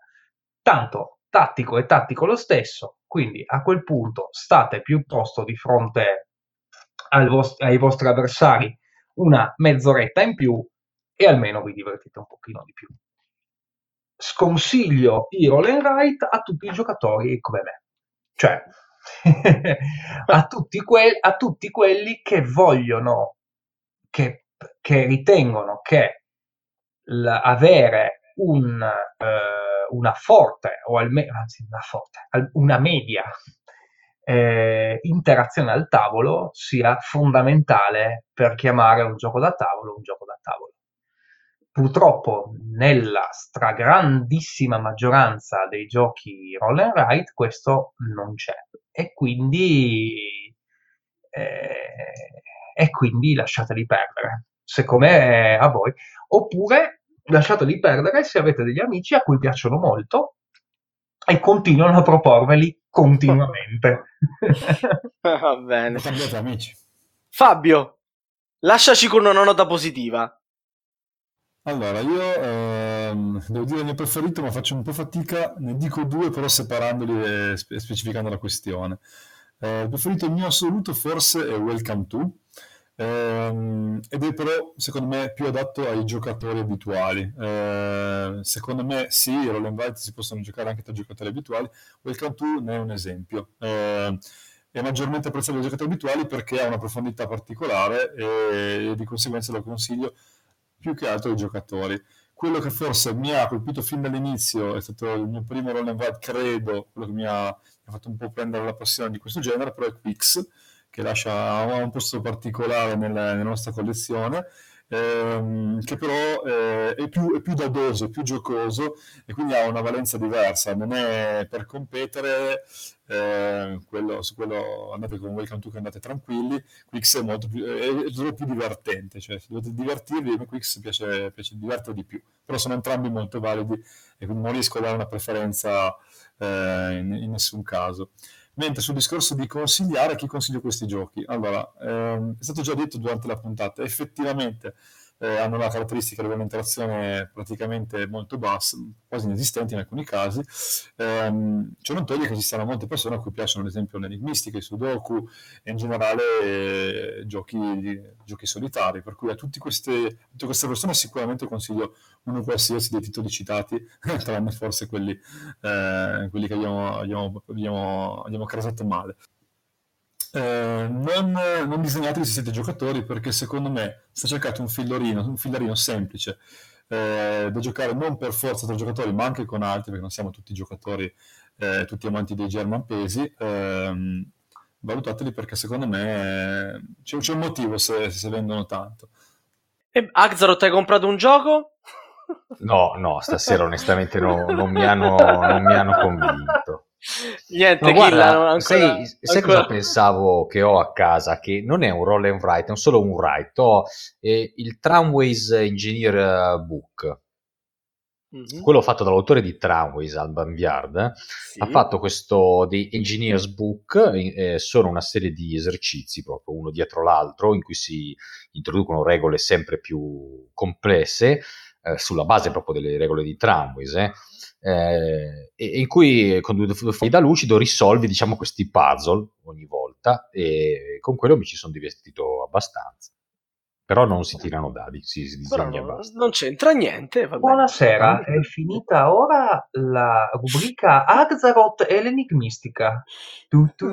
Tanto tattico e tattico lo stesso, quindi a quel punto state piuttosto di fronte vost- ai vostri avversari una mezz'oretta in più e almeno vi divertite un pochino di più. Sconsiglio i roll and write a tutti i giocatori come me. Cioè, a, tutti que- a, tutti quelli che vogliono, che, che ritengono che avere un, eh, una forte, o almeno, anzi una forte, una media eh, interazione al tavolo sia fondamentale per chiamare un gioco da tavolo un gioco da tavolo. Purtroppo nella stragrandissima maggioranza dei giochi roll and write questo non c'è e quindi, eh, e quindi lasciateli perdere, secondo a voi. Oppure lasciateli perdere se avete degli amici a cui piacciono molto e continuano a proporveli continuamente. Va bene. amici. Fabio, lasciaci con una nota positiva. Allora, io ehm, devo dire il mio preferito, ma faccio un po' fatica, ne dico due, però separandoli e spe- specificando la questione. Eh, il preferito mio assoluto forse è Welcome to, ehm, ed è però, secondo me, più adatto ai giocatori abituali. Eh, secondo me, sì, i roll and si possono giocare anche tra giocatori abituali. Welcome to ne è un esempio. Eh, è maggiormente apprezzato dai giocatori abituali perché ha una profondità particolare e, e di conseguenza lo consiglio più che altro i giocatori. Quello che forse mi ha colpito fin dall'inizio è stato il mio primo roll and ride, credo, quello che mi ha, mi ha, fatto un po' prendere la passione di questo genere, però è Quix, che lascia un posto particolare nella, nella nostra collezione ehm, che però eh, è, più, è, più, dadoso, è più giocoso e quindi ha una valenza diversa. Non è per competere, eh, quello, su quello andate con Welcome to che andate tranquilli, Quix è molto più, è, è più divertente, cioè se dovete divertirvi, a me Quix piace, piace divertere di più, però sono entrambi molto validi e quindi non riesco a dare una preferenza eh, in, in nessun caso. Mentre sul discorso di consigliare, chi consiglio questi giochi? Allora, ehm, è stato già detto durante la puntata, effettivamente eh, hanno la caratteristica di un'interazione praticamente molto bassa, quasi inesistente in alcuni casi. Ehm, ciò non toglie che ci siano molte persone a cui piacciono ad esempio l'enigmistica, i sudoku e in generale eh, giochi, giochi, solitari, per cui a queste, tutte queste persone sicuramente consiglio uno qualsiasi dei titoli citati, tranne forse quelli, eh, quelli che abbiamo, abbiamo, abbiamo, abbiamo casato male. Eh, non, non disegnatevi se siete giocatori perché secondo me se cercate un fillerino, un fillerino semplice eh, da giocare non per forza tra giocatori ma anche con altri perché non siamo tutti giocatori, eh, tutti amanti dei German pesi, ehm, valutateli perché secondo me c'è, c'è un motivo se, se vendono tanto. E Axaroth hai comprato un gioco? No, no, stasera onestamente no, non, mi hanno, non mi hanno convinto. Niente, no, guarda, ancora, sai, sai cosa pensavo che ho a casa? Che non è un roll and write, è solo un write. Ho eh, il Tramways Engineer eh, Book. Mm-hmm. Quello fatto dall'autore di Tramways, Alban Viard, sì. ha fatto questo The Engineer's Book, eh, sono una serie di esercizi proprio uno dietro l'altro in cui si introducono regole sempre più complesse eh, sulla base proprio delle regole di Tramways. Eh in cui con due fuori da lucido risolvi diciamo questi puzzle ogni volta e con quello mi ci sono divertito abbastanza però non si tirano dadi, si, si disegna no, Non c'entra niente. Buonasera, è finita ora la rubrica Azaroth e l'enigmistica. Tu, tu,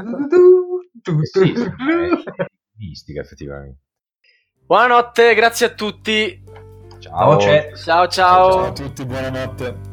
tu, eh sì, enigmistica effettivamente. Buonanotte, grazie a tutti. Ciao. Ciao, ciao. Ciao a tutti, buonanotte.